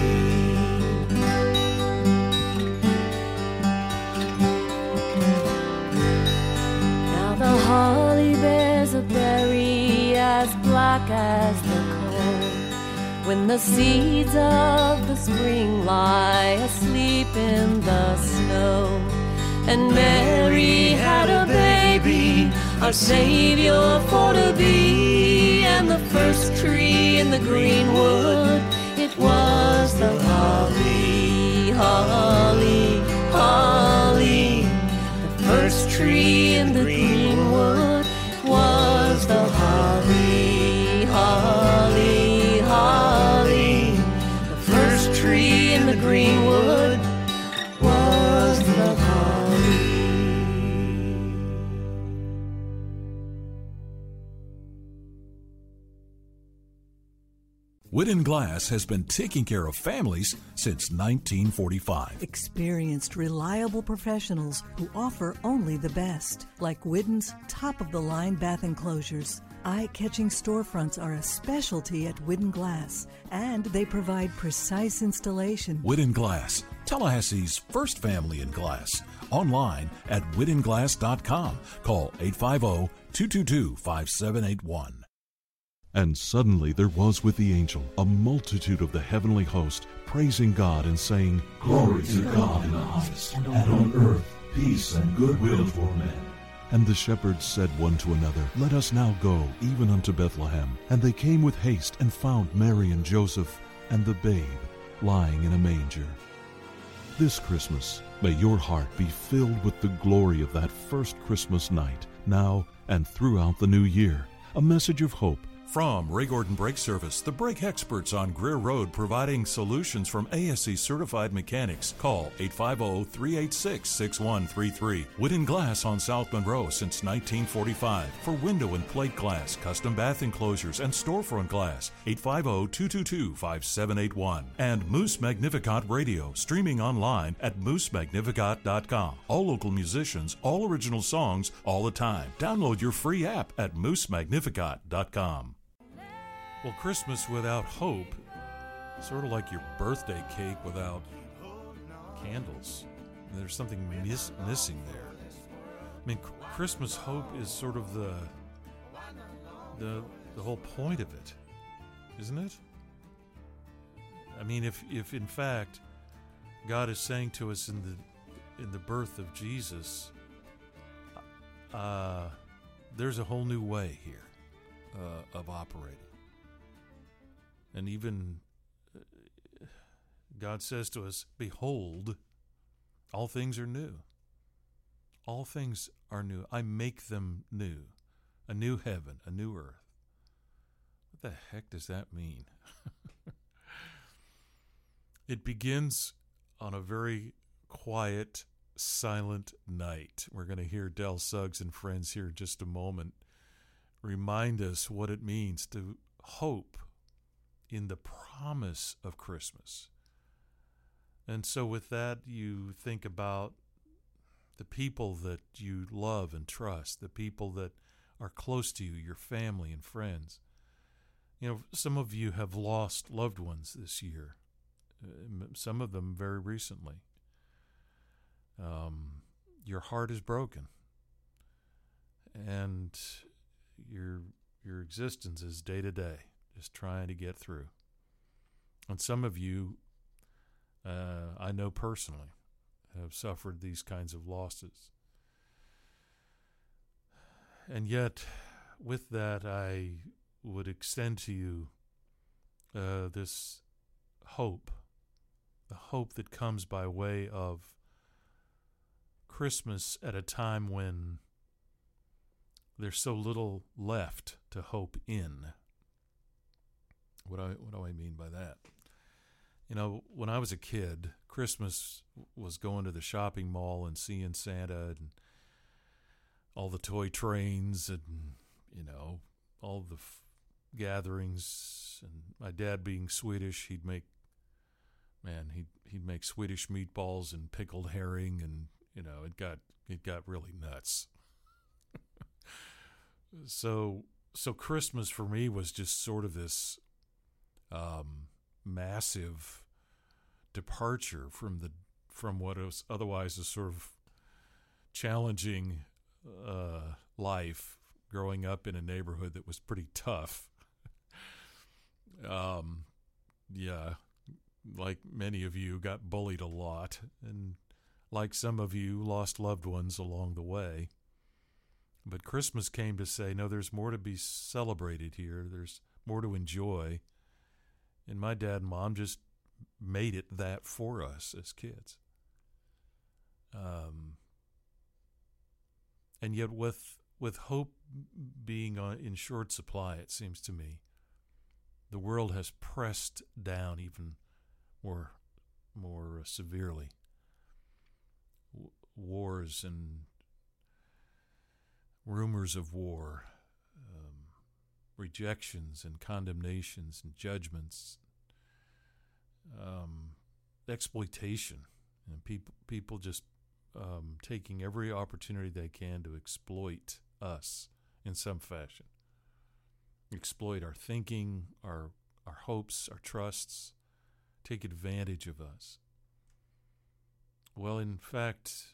Now the holly bears a berry as black as the coal. When the seeds of the spring lie asleep in the snow. And Mary had a baby, our Savior for to be. And the first tree in the greenwood, it was the holly, holly, holly. The first tree in the greenwood was the holly, holly, holly. The first tree in the greenwood Whidden Glass has been taking care of families since 1945. Experienced, reliable professionals who offer only the best, like Whidden's top of the line bath enclosures. Eye catching storefronts are a specialty at Whidden Glass, and they provide precise installation. Whidden Glass, Tallahassee's first family in glass. Online at whiddenglass.com. Call 850 222 5781. And suddenly there was with the angel a multitude of the heavenly host, praising God and saying, Glory to God in the highest, and on earth peace and goodwill toward men. And the shepherds said one to another, Let us now go even unto Bethlehem. And they came with haste and found Mary and Joseph and the babe lying in a manger. This Christmas, may your heart be filled with the glory of that first Christmas night, now and throughout the new year. A message of hope From Ray Gordon Brake Service, the brake experts on Greer Road providing solutions from ASE certified mechanics. Call 850 386 6133. Whidden Glass on South Monroe since 1945. For window and plate glass, custom bath enclosures, and storefront glass. 850 222 5781. And Moose Magnificat Radio, streaming online at moosemagnificat.com. All local musicians, all original songs, all the time. Download your free app at moosemagnificat.com. Well, Christmas without hope, sort of like your birthday cake without candles. There's something miss, missing there. I mean, Christmas hope is sort of the the the whole point of it, isn't it? I mean, if if in fact God is saying to us in the in the birth of Jesus, uh, there's a whole new way here uh, of operating. And even uh, God says to us, Behold, all things are new. All things are new. I make them new. A new heaven, a new earth. What the heck does that mean? [LAUGHS] it begins on a very quiet, silent night. We're going to hear Del Suggs and friends here in just a moment remind us what it means to hope in the promise of Christmas. And so, with that, you think about the people that you love and trust, the people that are close to you, your family and friends. You know, some of you have lost loved ones this year, uh, some of them very recently. Um, your heart is broken, and your your existence is day to day, just trying to get through. And some of you, uh, I know personally, have suffered these kinds of losses. And yet, with that, I would extend to you uh, this hope, the hope that comes by way of Christmas at a time when there's so little left to hope in. What I what do I mean by that? You know, when I was a kid, Christmas was going to the shopping mall and seeing Santa and all the toy trains and you know all the f- gatherings and my dad being Swedish, he'd make man, he'd he'd make Swedish meatballs and pickled herring and you know, it got it got really nuts. [LAUGHS] so so Christmas for me was just sort of this um, massive departure from the from what was otherwise a sort of challenging uh, life growing up in a neighborhood that was pretty tough. [LAUGHS] um, yeah, like many of you, got bullied a lot, and like some of you, lost loved ones along the way. But Christmas came to say, no, there's more to be celebrated here. There's more to enjoy. And my dad and mom just made it that for us as kids. Um, and yet, with with hope being on, in short supply, it seems to me, the world has pressed down even more more severely. W- wars and rumors of war, rejections and condemnations and judgments, um, exploitation, and people people just um, taking every opportunity they can to exploit us in some fashion, exploit our thinking, our our hopes, our trusts, take advantage of us. Well, in fact,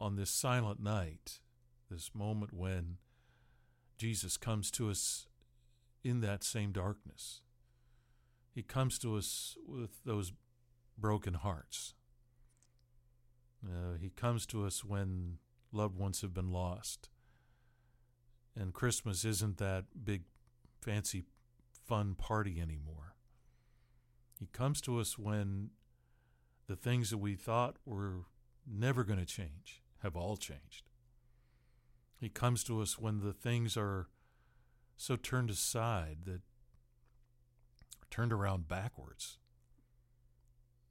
on this silent night, this moment when Jesus comes to us in that same darkness. He comes to us with those broken hearts. Uh, he comes to us when loved ones have been lost. And Christmas isn't that big, fancy, fun party anymore. He comes to us when the things that we thought were never going to change have all changed. He comes to us when the things are so turned aside that turned around backwards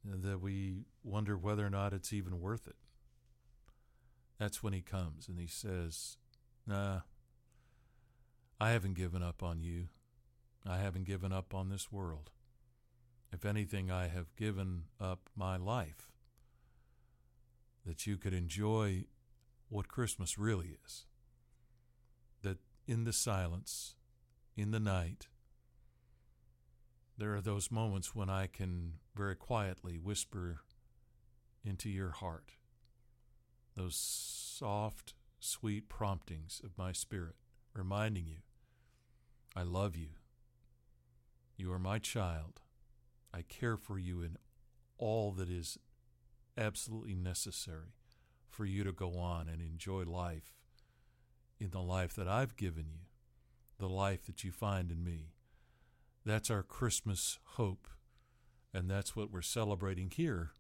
that we wonder whether or not it's even worth it. That's when he comes and he says, Nah, I haven't given up on you. I haven't given up on this world. If anything, I have given up my life that you could enjoy what Christmas really is in the silence, in the night, there are those moments when I can very quietly whisper into your heart those soft, sweet promptings of my spirit, reminding you, I love you. You are my child. I care for you in all that is absolutely necessary for you to go on and enjoy life in the life that I've given you, the life that you find in me. That's our Christmas hope, and that's what we're celebrating here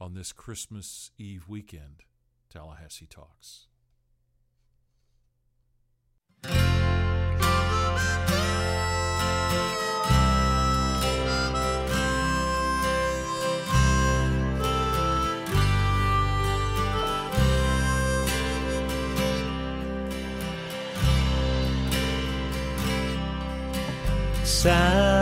on this Christmas Eve weekend, Tallahassee Talks. Silent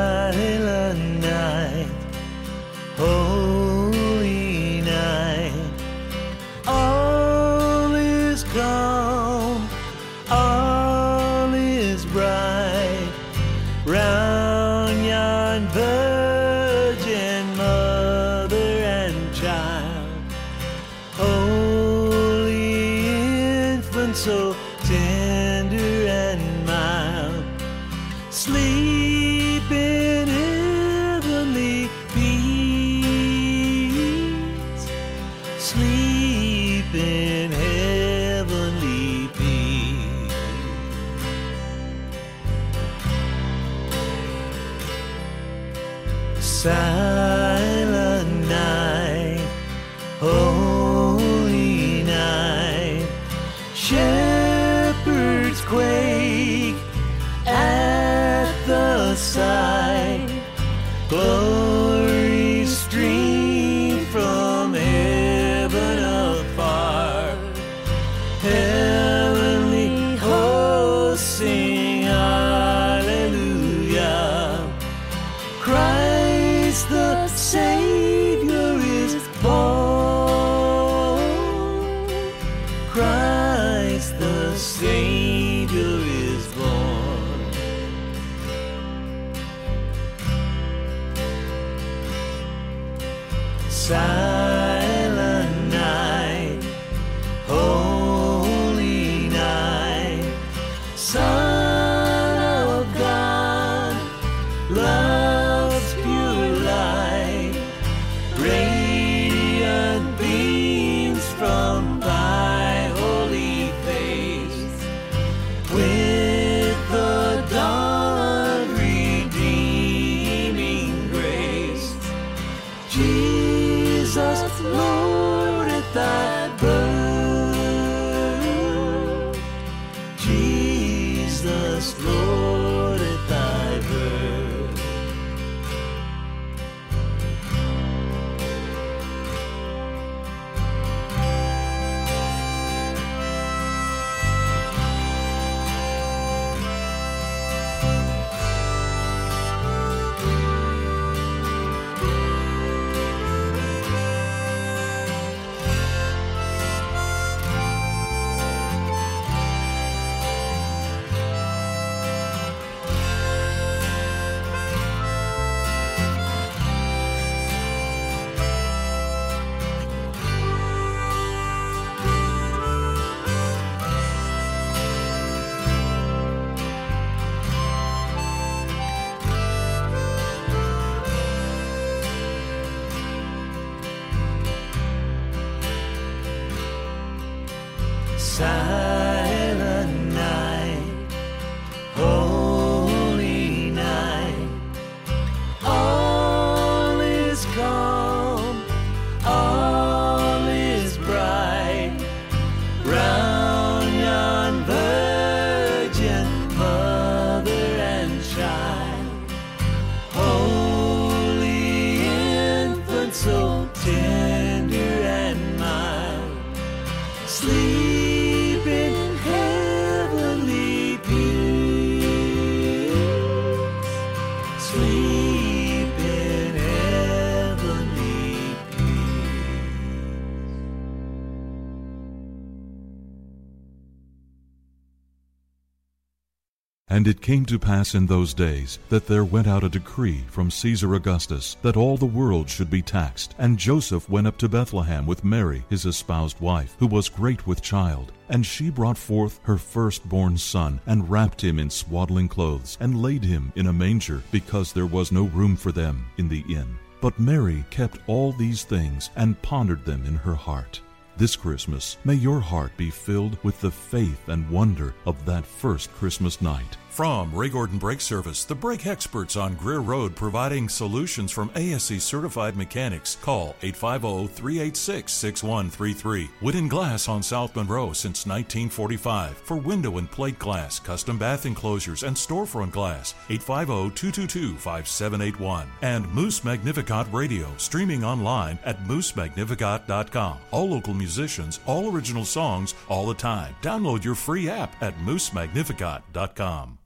And it came to pass in those days that there went out a decree from Caesar Augustus that all the world should be taxed. And Joseph went up to Bethlehem with Mary, his espoused wife, who was great with child. And she brought forth her firstborn son, and wrapped him in swaddling clothes, and laid him in a manger, because there was no room for them in the inn. But Mary kept all these things, and pondered them in her heart. This Christmas, may your heart be filled with the faith and wonder of that first Christmas night. From Ray Gordon Brake Service, the brake experts on Greer Road providing solutions from ASE certified mechanics. Call 850 386 6133. Whidden Glass on South Monroe since 1945. For window and plate glass, custom bath enclosures, and storefront glass. 850 222 5781. And Moose Magnificat Radio, streaming online at moosemagnificat.com. All local musicians, all original songs, all the time. Download your free app at moosemagnificat.com.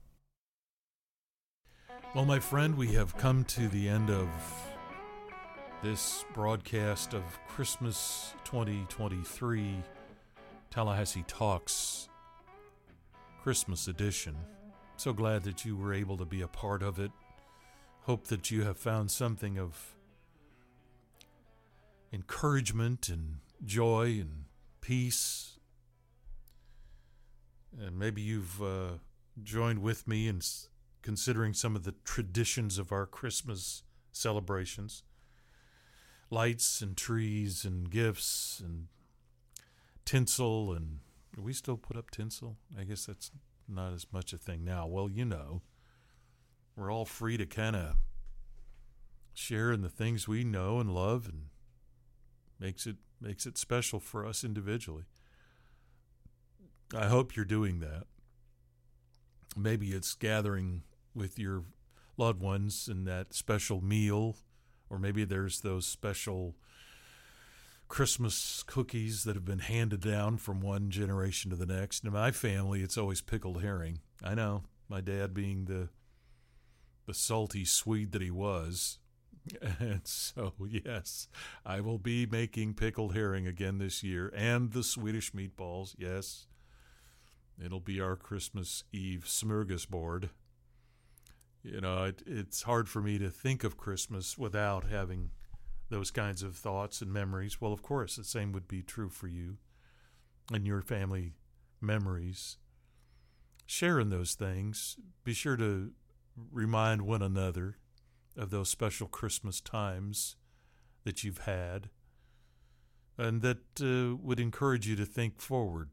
Well, my friend, we have come to the end of this broadcast of Christmas 2023 Tallahassee Talks Christmas edition. So glad that you were able to be a part of it. Hope that you have found something of encouragement and joy and peace. And maybe you've uh, joined with me in considering some of the traditions of our Christmas celebrations lights and trees and gifts and tinsel. And we still put up tinsel? I guess that's not as much a thing now. Well, you know, we're all free to kind of share in the things we know and love and makes it makes it special for us individually. I hope you're doing that. Maybe it's gathering with your loved ones in that special meal, or maybe there's those special Christmas cookies that have been handed down from one generation to the next. In my family, it's always pickled herring. I know, my dad being the the salty Swede that he was. [LAUGHS] And so, yes, I will be making pickled herring again this year and the Swedish meatballs. Yes, it'll be our Christmas Eve smorgasbord. You know, it, it's hard for me to think of Christmas without having those kinds of thoughts and memories, well, of course, the same would be true for you and your family memories. Share in those things. Be sure to remind one another of those special Christmas times that you've had and that uh, would encourage you to think forward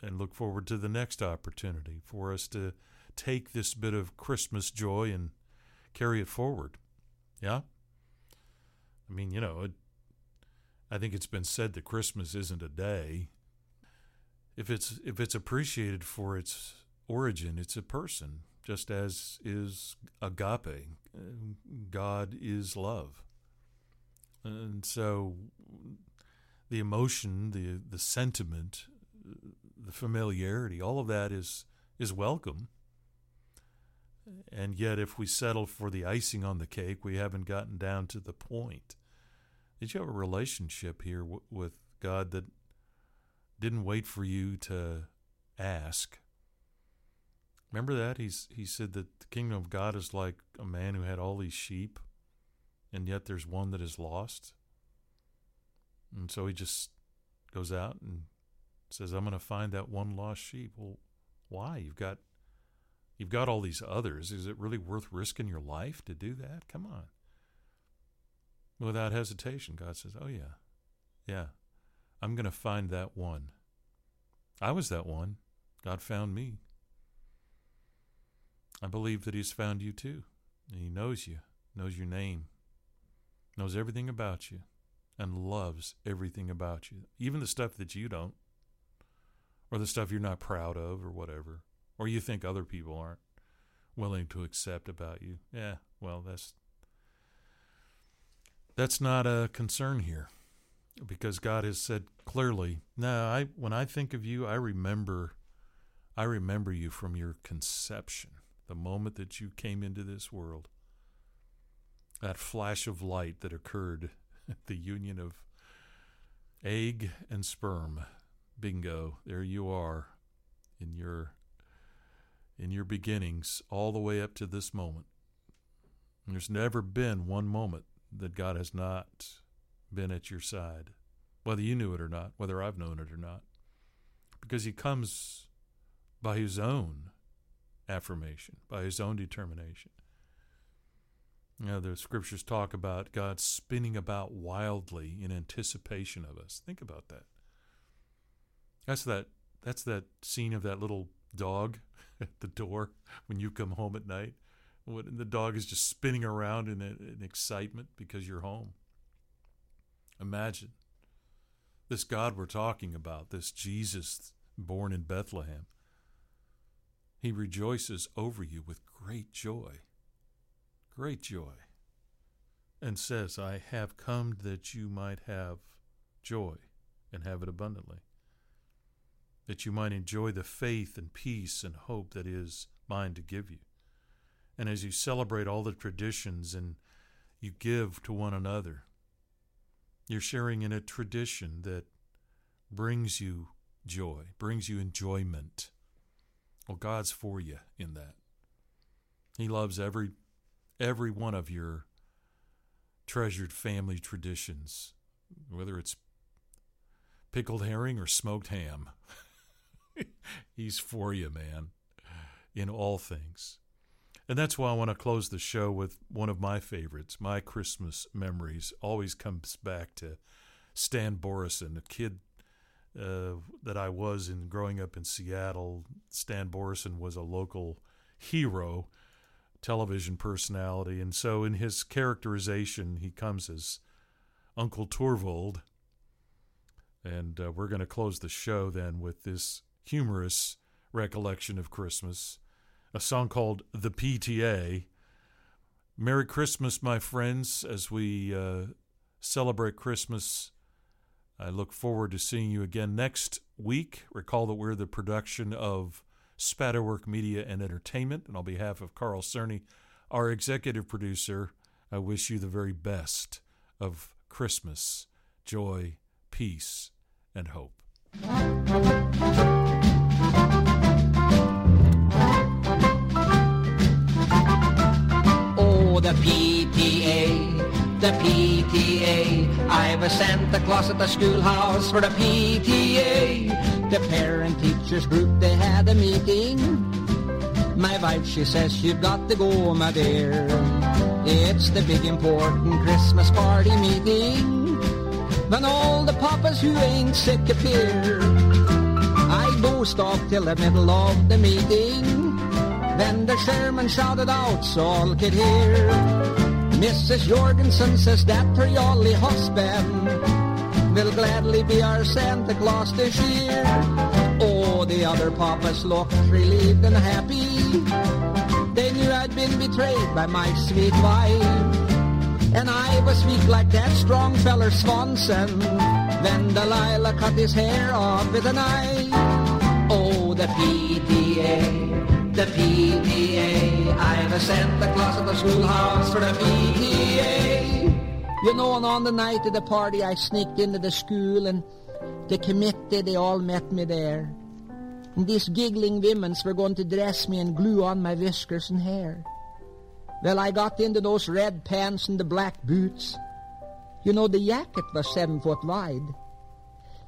and look forward to the next opportunity for us to take this bit of Christmas joy and carry it forward. Yeah? I mean, you know, it, I think it's been said that Christmas isn't a day. If it's if it's appreciated for its origin, it's a person, just as is agape. God is love. And so the emotion, the the sentiment, the familiarity, all of that is is welcome. And yet, if we settle for the icing on the cake, we haven't gotten down to the point. Did you have a relationship here w- with God that didn't wait for you to ask? Remember that he's he said that the kingdom of God is like a man who had all these sheep, and yet there's one that is lost. And so he just goes out and says, "I'm going to find that one lost sheep." Well, why? You've got You've got all these others. Is it really worth risking your life to do that? Come on. Without hesitation, God says, Oh, yeah. Yeah. I'm going to find that one. I was that one. God found me. I believe that He's found you too. And He knows you, knows your name, knows everything about you, and loves everything about you, even the stuff that you don't, or the stuff you're not proud of, or whatever or you think other people aren't willing to accept about you. Yeah, well, that's that's not a concern here because God has said clearly, "No, I when I think of you, I remember I remember you from your conception, the moment that you came into this world. That flash of light that occurred at [LAUGHS] the union of egg and sperm. Bingo, there you are in your in your beginnings all the way up to this moment. And there's never been one moment that God has not been at your side, whether you knew it or not, whether I've known it or not, because He comes by His own affirmation, by His own determination. You know, the scriptures talk about God spinning about wildly in anticipation of us. Think about that. That's that that's that scene of that little dog [LAUGHS] at the door when you come home at night. When the dog is just spinning around in, in excitement because you're home. Imagine this God we're talking about, this Jesus born in Bethlehem. He rejoices over you with great joy, great joy, and says, I have come that you might have joy and have it abundantly that you might enjoy the faith and peace and hope that is mine to give you. And as you celebrate all the traditions and you give to one another, you're sharing in a tradition that brings you joy, brings you enjoyment. Well, God's for you in that. He loves every every one of your treasured family traditions, whether it's pickled herring or smoked ham. [LAUGHS] [LAUGHS] He's for you, man, in all things. And that's why I want to close the show with one of my favorites. My Christmas memories always comes back to Stan Boreson, a kid uh, that I was in growing up in Seattle. Stan Boreson was a local hero, television personality, and so in his characterization, he comes as Uncle Torvald. And uh, we're going to close the show then with this humorous recollection of Christmas, a song called The PTA. Merry Christmas, my friends, as we uh, celebrate Christmas. I look forward to seeing you again next week. Recall that we're the production of Spatterwork Media and Entertainment, and on behalf of Carl Cerny, our executive producer, I wish you the very best of Christmas, joy, peace, and hope. The PTA the PTA. I was Santa Claus at the schoolhouse for the PTA. The parent teachers group, they had a meeting. My wife, she says, you've got to go, my dear. It's the big important Christmas party meeting. When all the papas who ain't sick appear. I dozed off till the middle of the meeting. Then the chairman shouted out so all could hear. Mrs. Jorgensen says that her jolly husband will gladly be our Santa Claus this year. Oh, the other papas looked relieved and happy. They knew I'd been betrayed by my sweet wife. And I was weak like that strong feller Swanson When Delilah cut his hair off with a knife Oh, the PTA, the PTA I was Santa Claus at the schoolhouse for the PTA You know, and on the night of the party I sneaked into the school And the committee, they all met me there And these giggling women's were going to dress me And glue on my whiskers and hair well, I got into those red pants and the black boots. You know, the jacket was seven foot wide.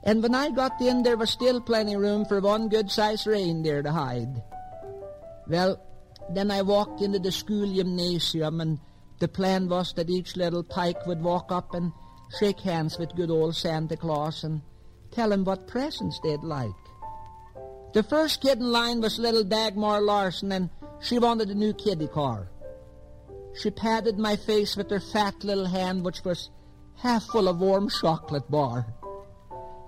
And when I got in, there was still plenty room for one good-sized reindeer to hide. Well, then I walked into the school gymnasium, and the plan was that each little pike would walk up and shake hands with good old Santa Claus and tell him what presents they'd like. The first kid in line was little Dagmar Larson, and she wanted a new kiddie car. She patted my face with her fat little hand, which was half full of warm chocolate bar.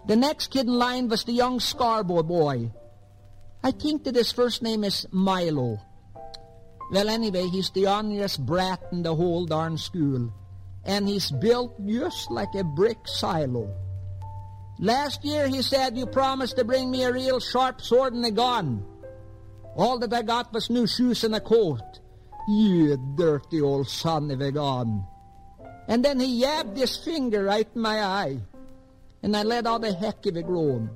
The next kid in line was the young Scarborough boy. I think that his first name is Milo. Well, anyway, he's the honest brat in the whole darn school. And he's built just like a brick silo. Last year he said, you promised to bring me a real sharp sword and a gun. All that I got was new shoes and a coat. You dirty old son of a gun. And then he yabbed his finger right in my eye. And I let out a heck of a groan.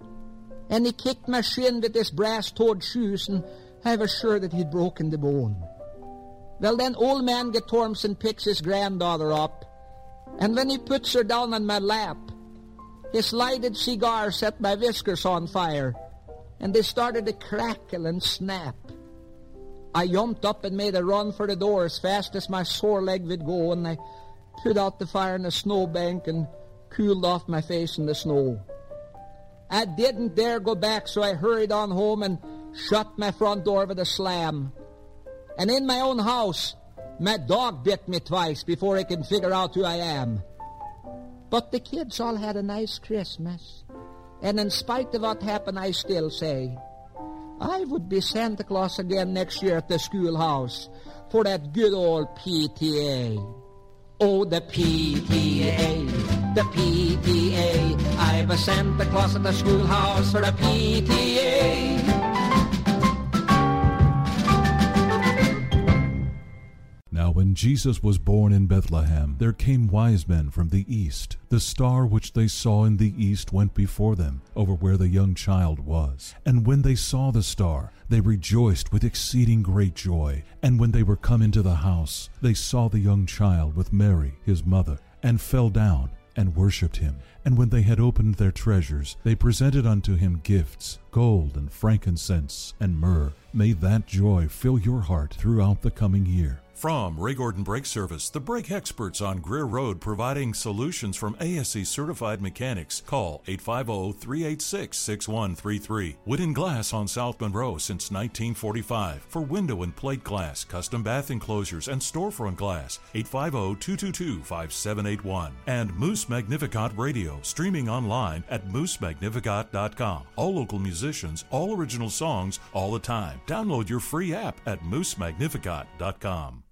And he kicked my shin with his brass-toed shoes, and I was sure that he'd broken the bone. Well, then old man Getormson picks his granddaughter up, and when he puts her down on my lap, his lighted cigar set my whiskers on fire, and they started to crackle and snap. I jumped up and made a run for the door as fast as my sore leg would go, and I put out the fire in a snowbank and cooled off my face in the snow. I didn't dare go back, so I hurried on home and shut my front door with a slam. And in my own house, my dog bit me twice before he can figure out who I am. But the kids all had a nice Christmas. And in spite of what happened, I still say, I would be Santa Claus again next year at the schoolhouse for that good old PTA. Oh, the PTA, the PTA. I've was Santa Claus at the schoolhouse for the PTA. Now, when Jesus was born in Bethlehem, there came wise men from the east. The star which they saw in the east went before them, over where the young child was. And when they saw the star, they rejoiced with exceeding great joy. And when they were come into the house, they saw the young child with Mary, his mother, and fell down and worshipped him. And when they had opened their treasures, they presented unto him gifts, gold and frankincense and myrrh. May that joy fill your heart throughout the coming year. From Ray Gordon Brake Service, the brake experts on Greer Road providing solutions from ASE certified mechanics. Call 850 386 6133. Whidden Glass on South Monroe since 1945. For window and plate glass, custom bath enclosures, and storefront glass. 850 222 5781. And Moose Magnificat Radio, streaming online at moosemagnificat.com. All local musicians, all original songs, all the time. Download your free app at moosemagnificat.com.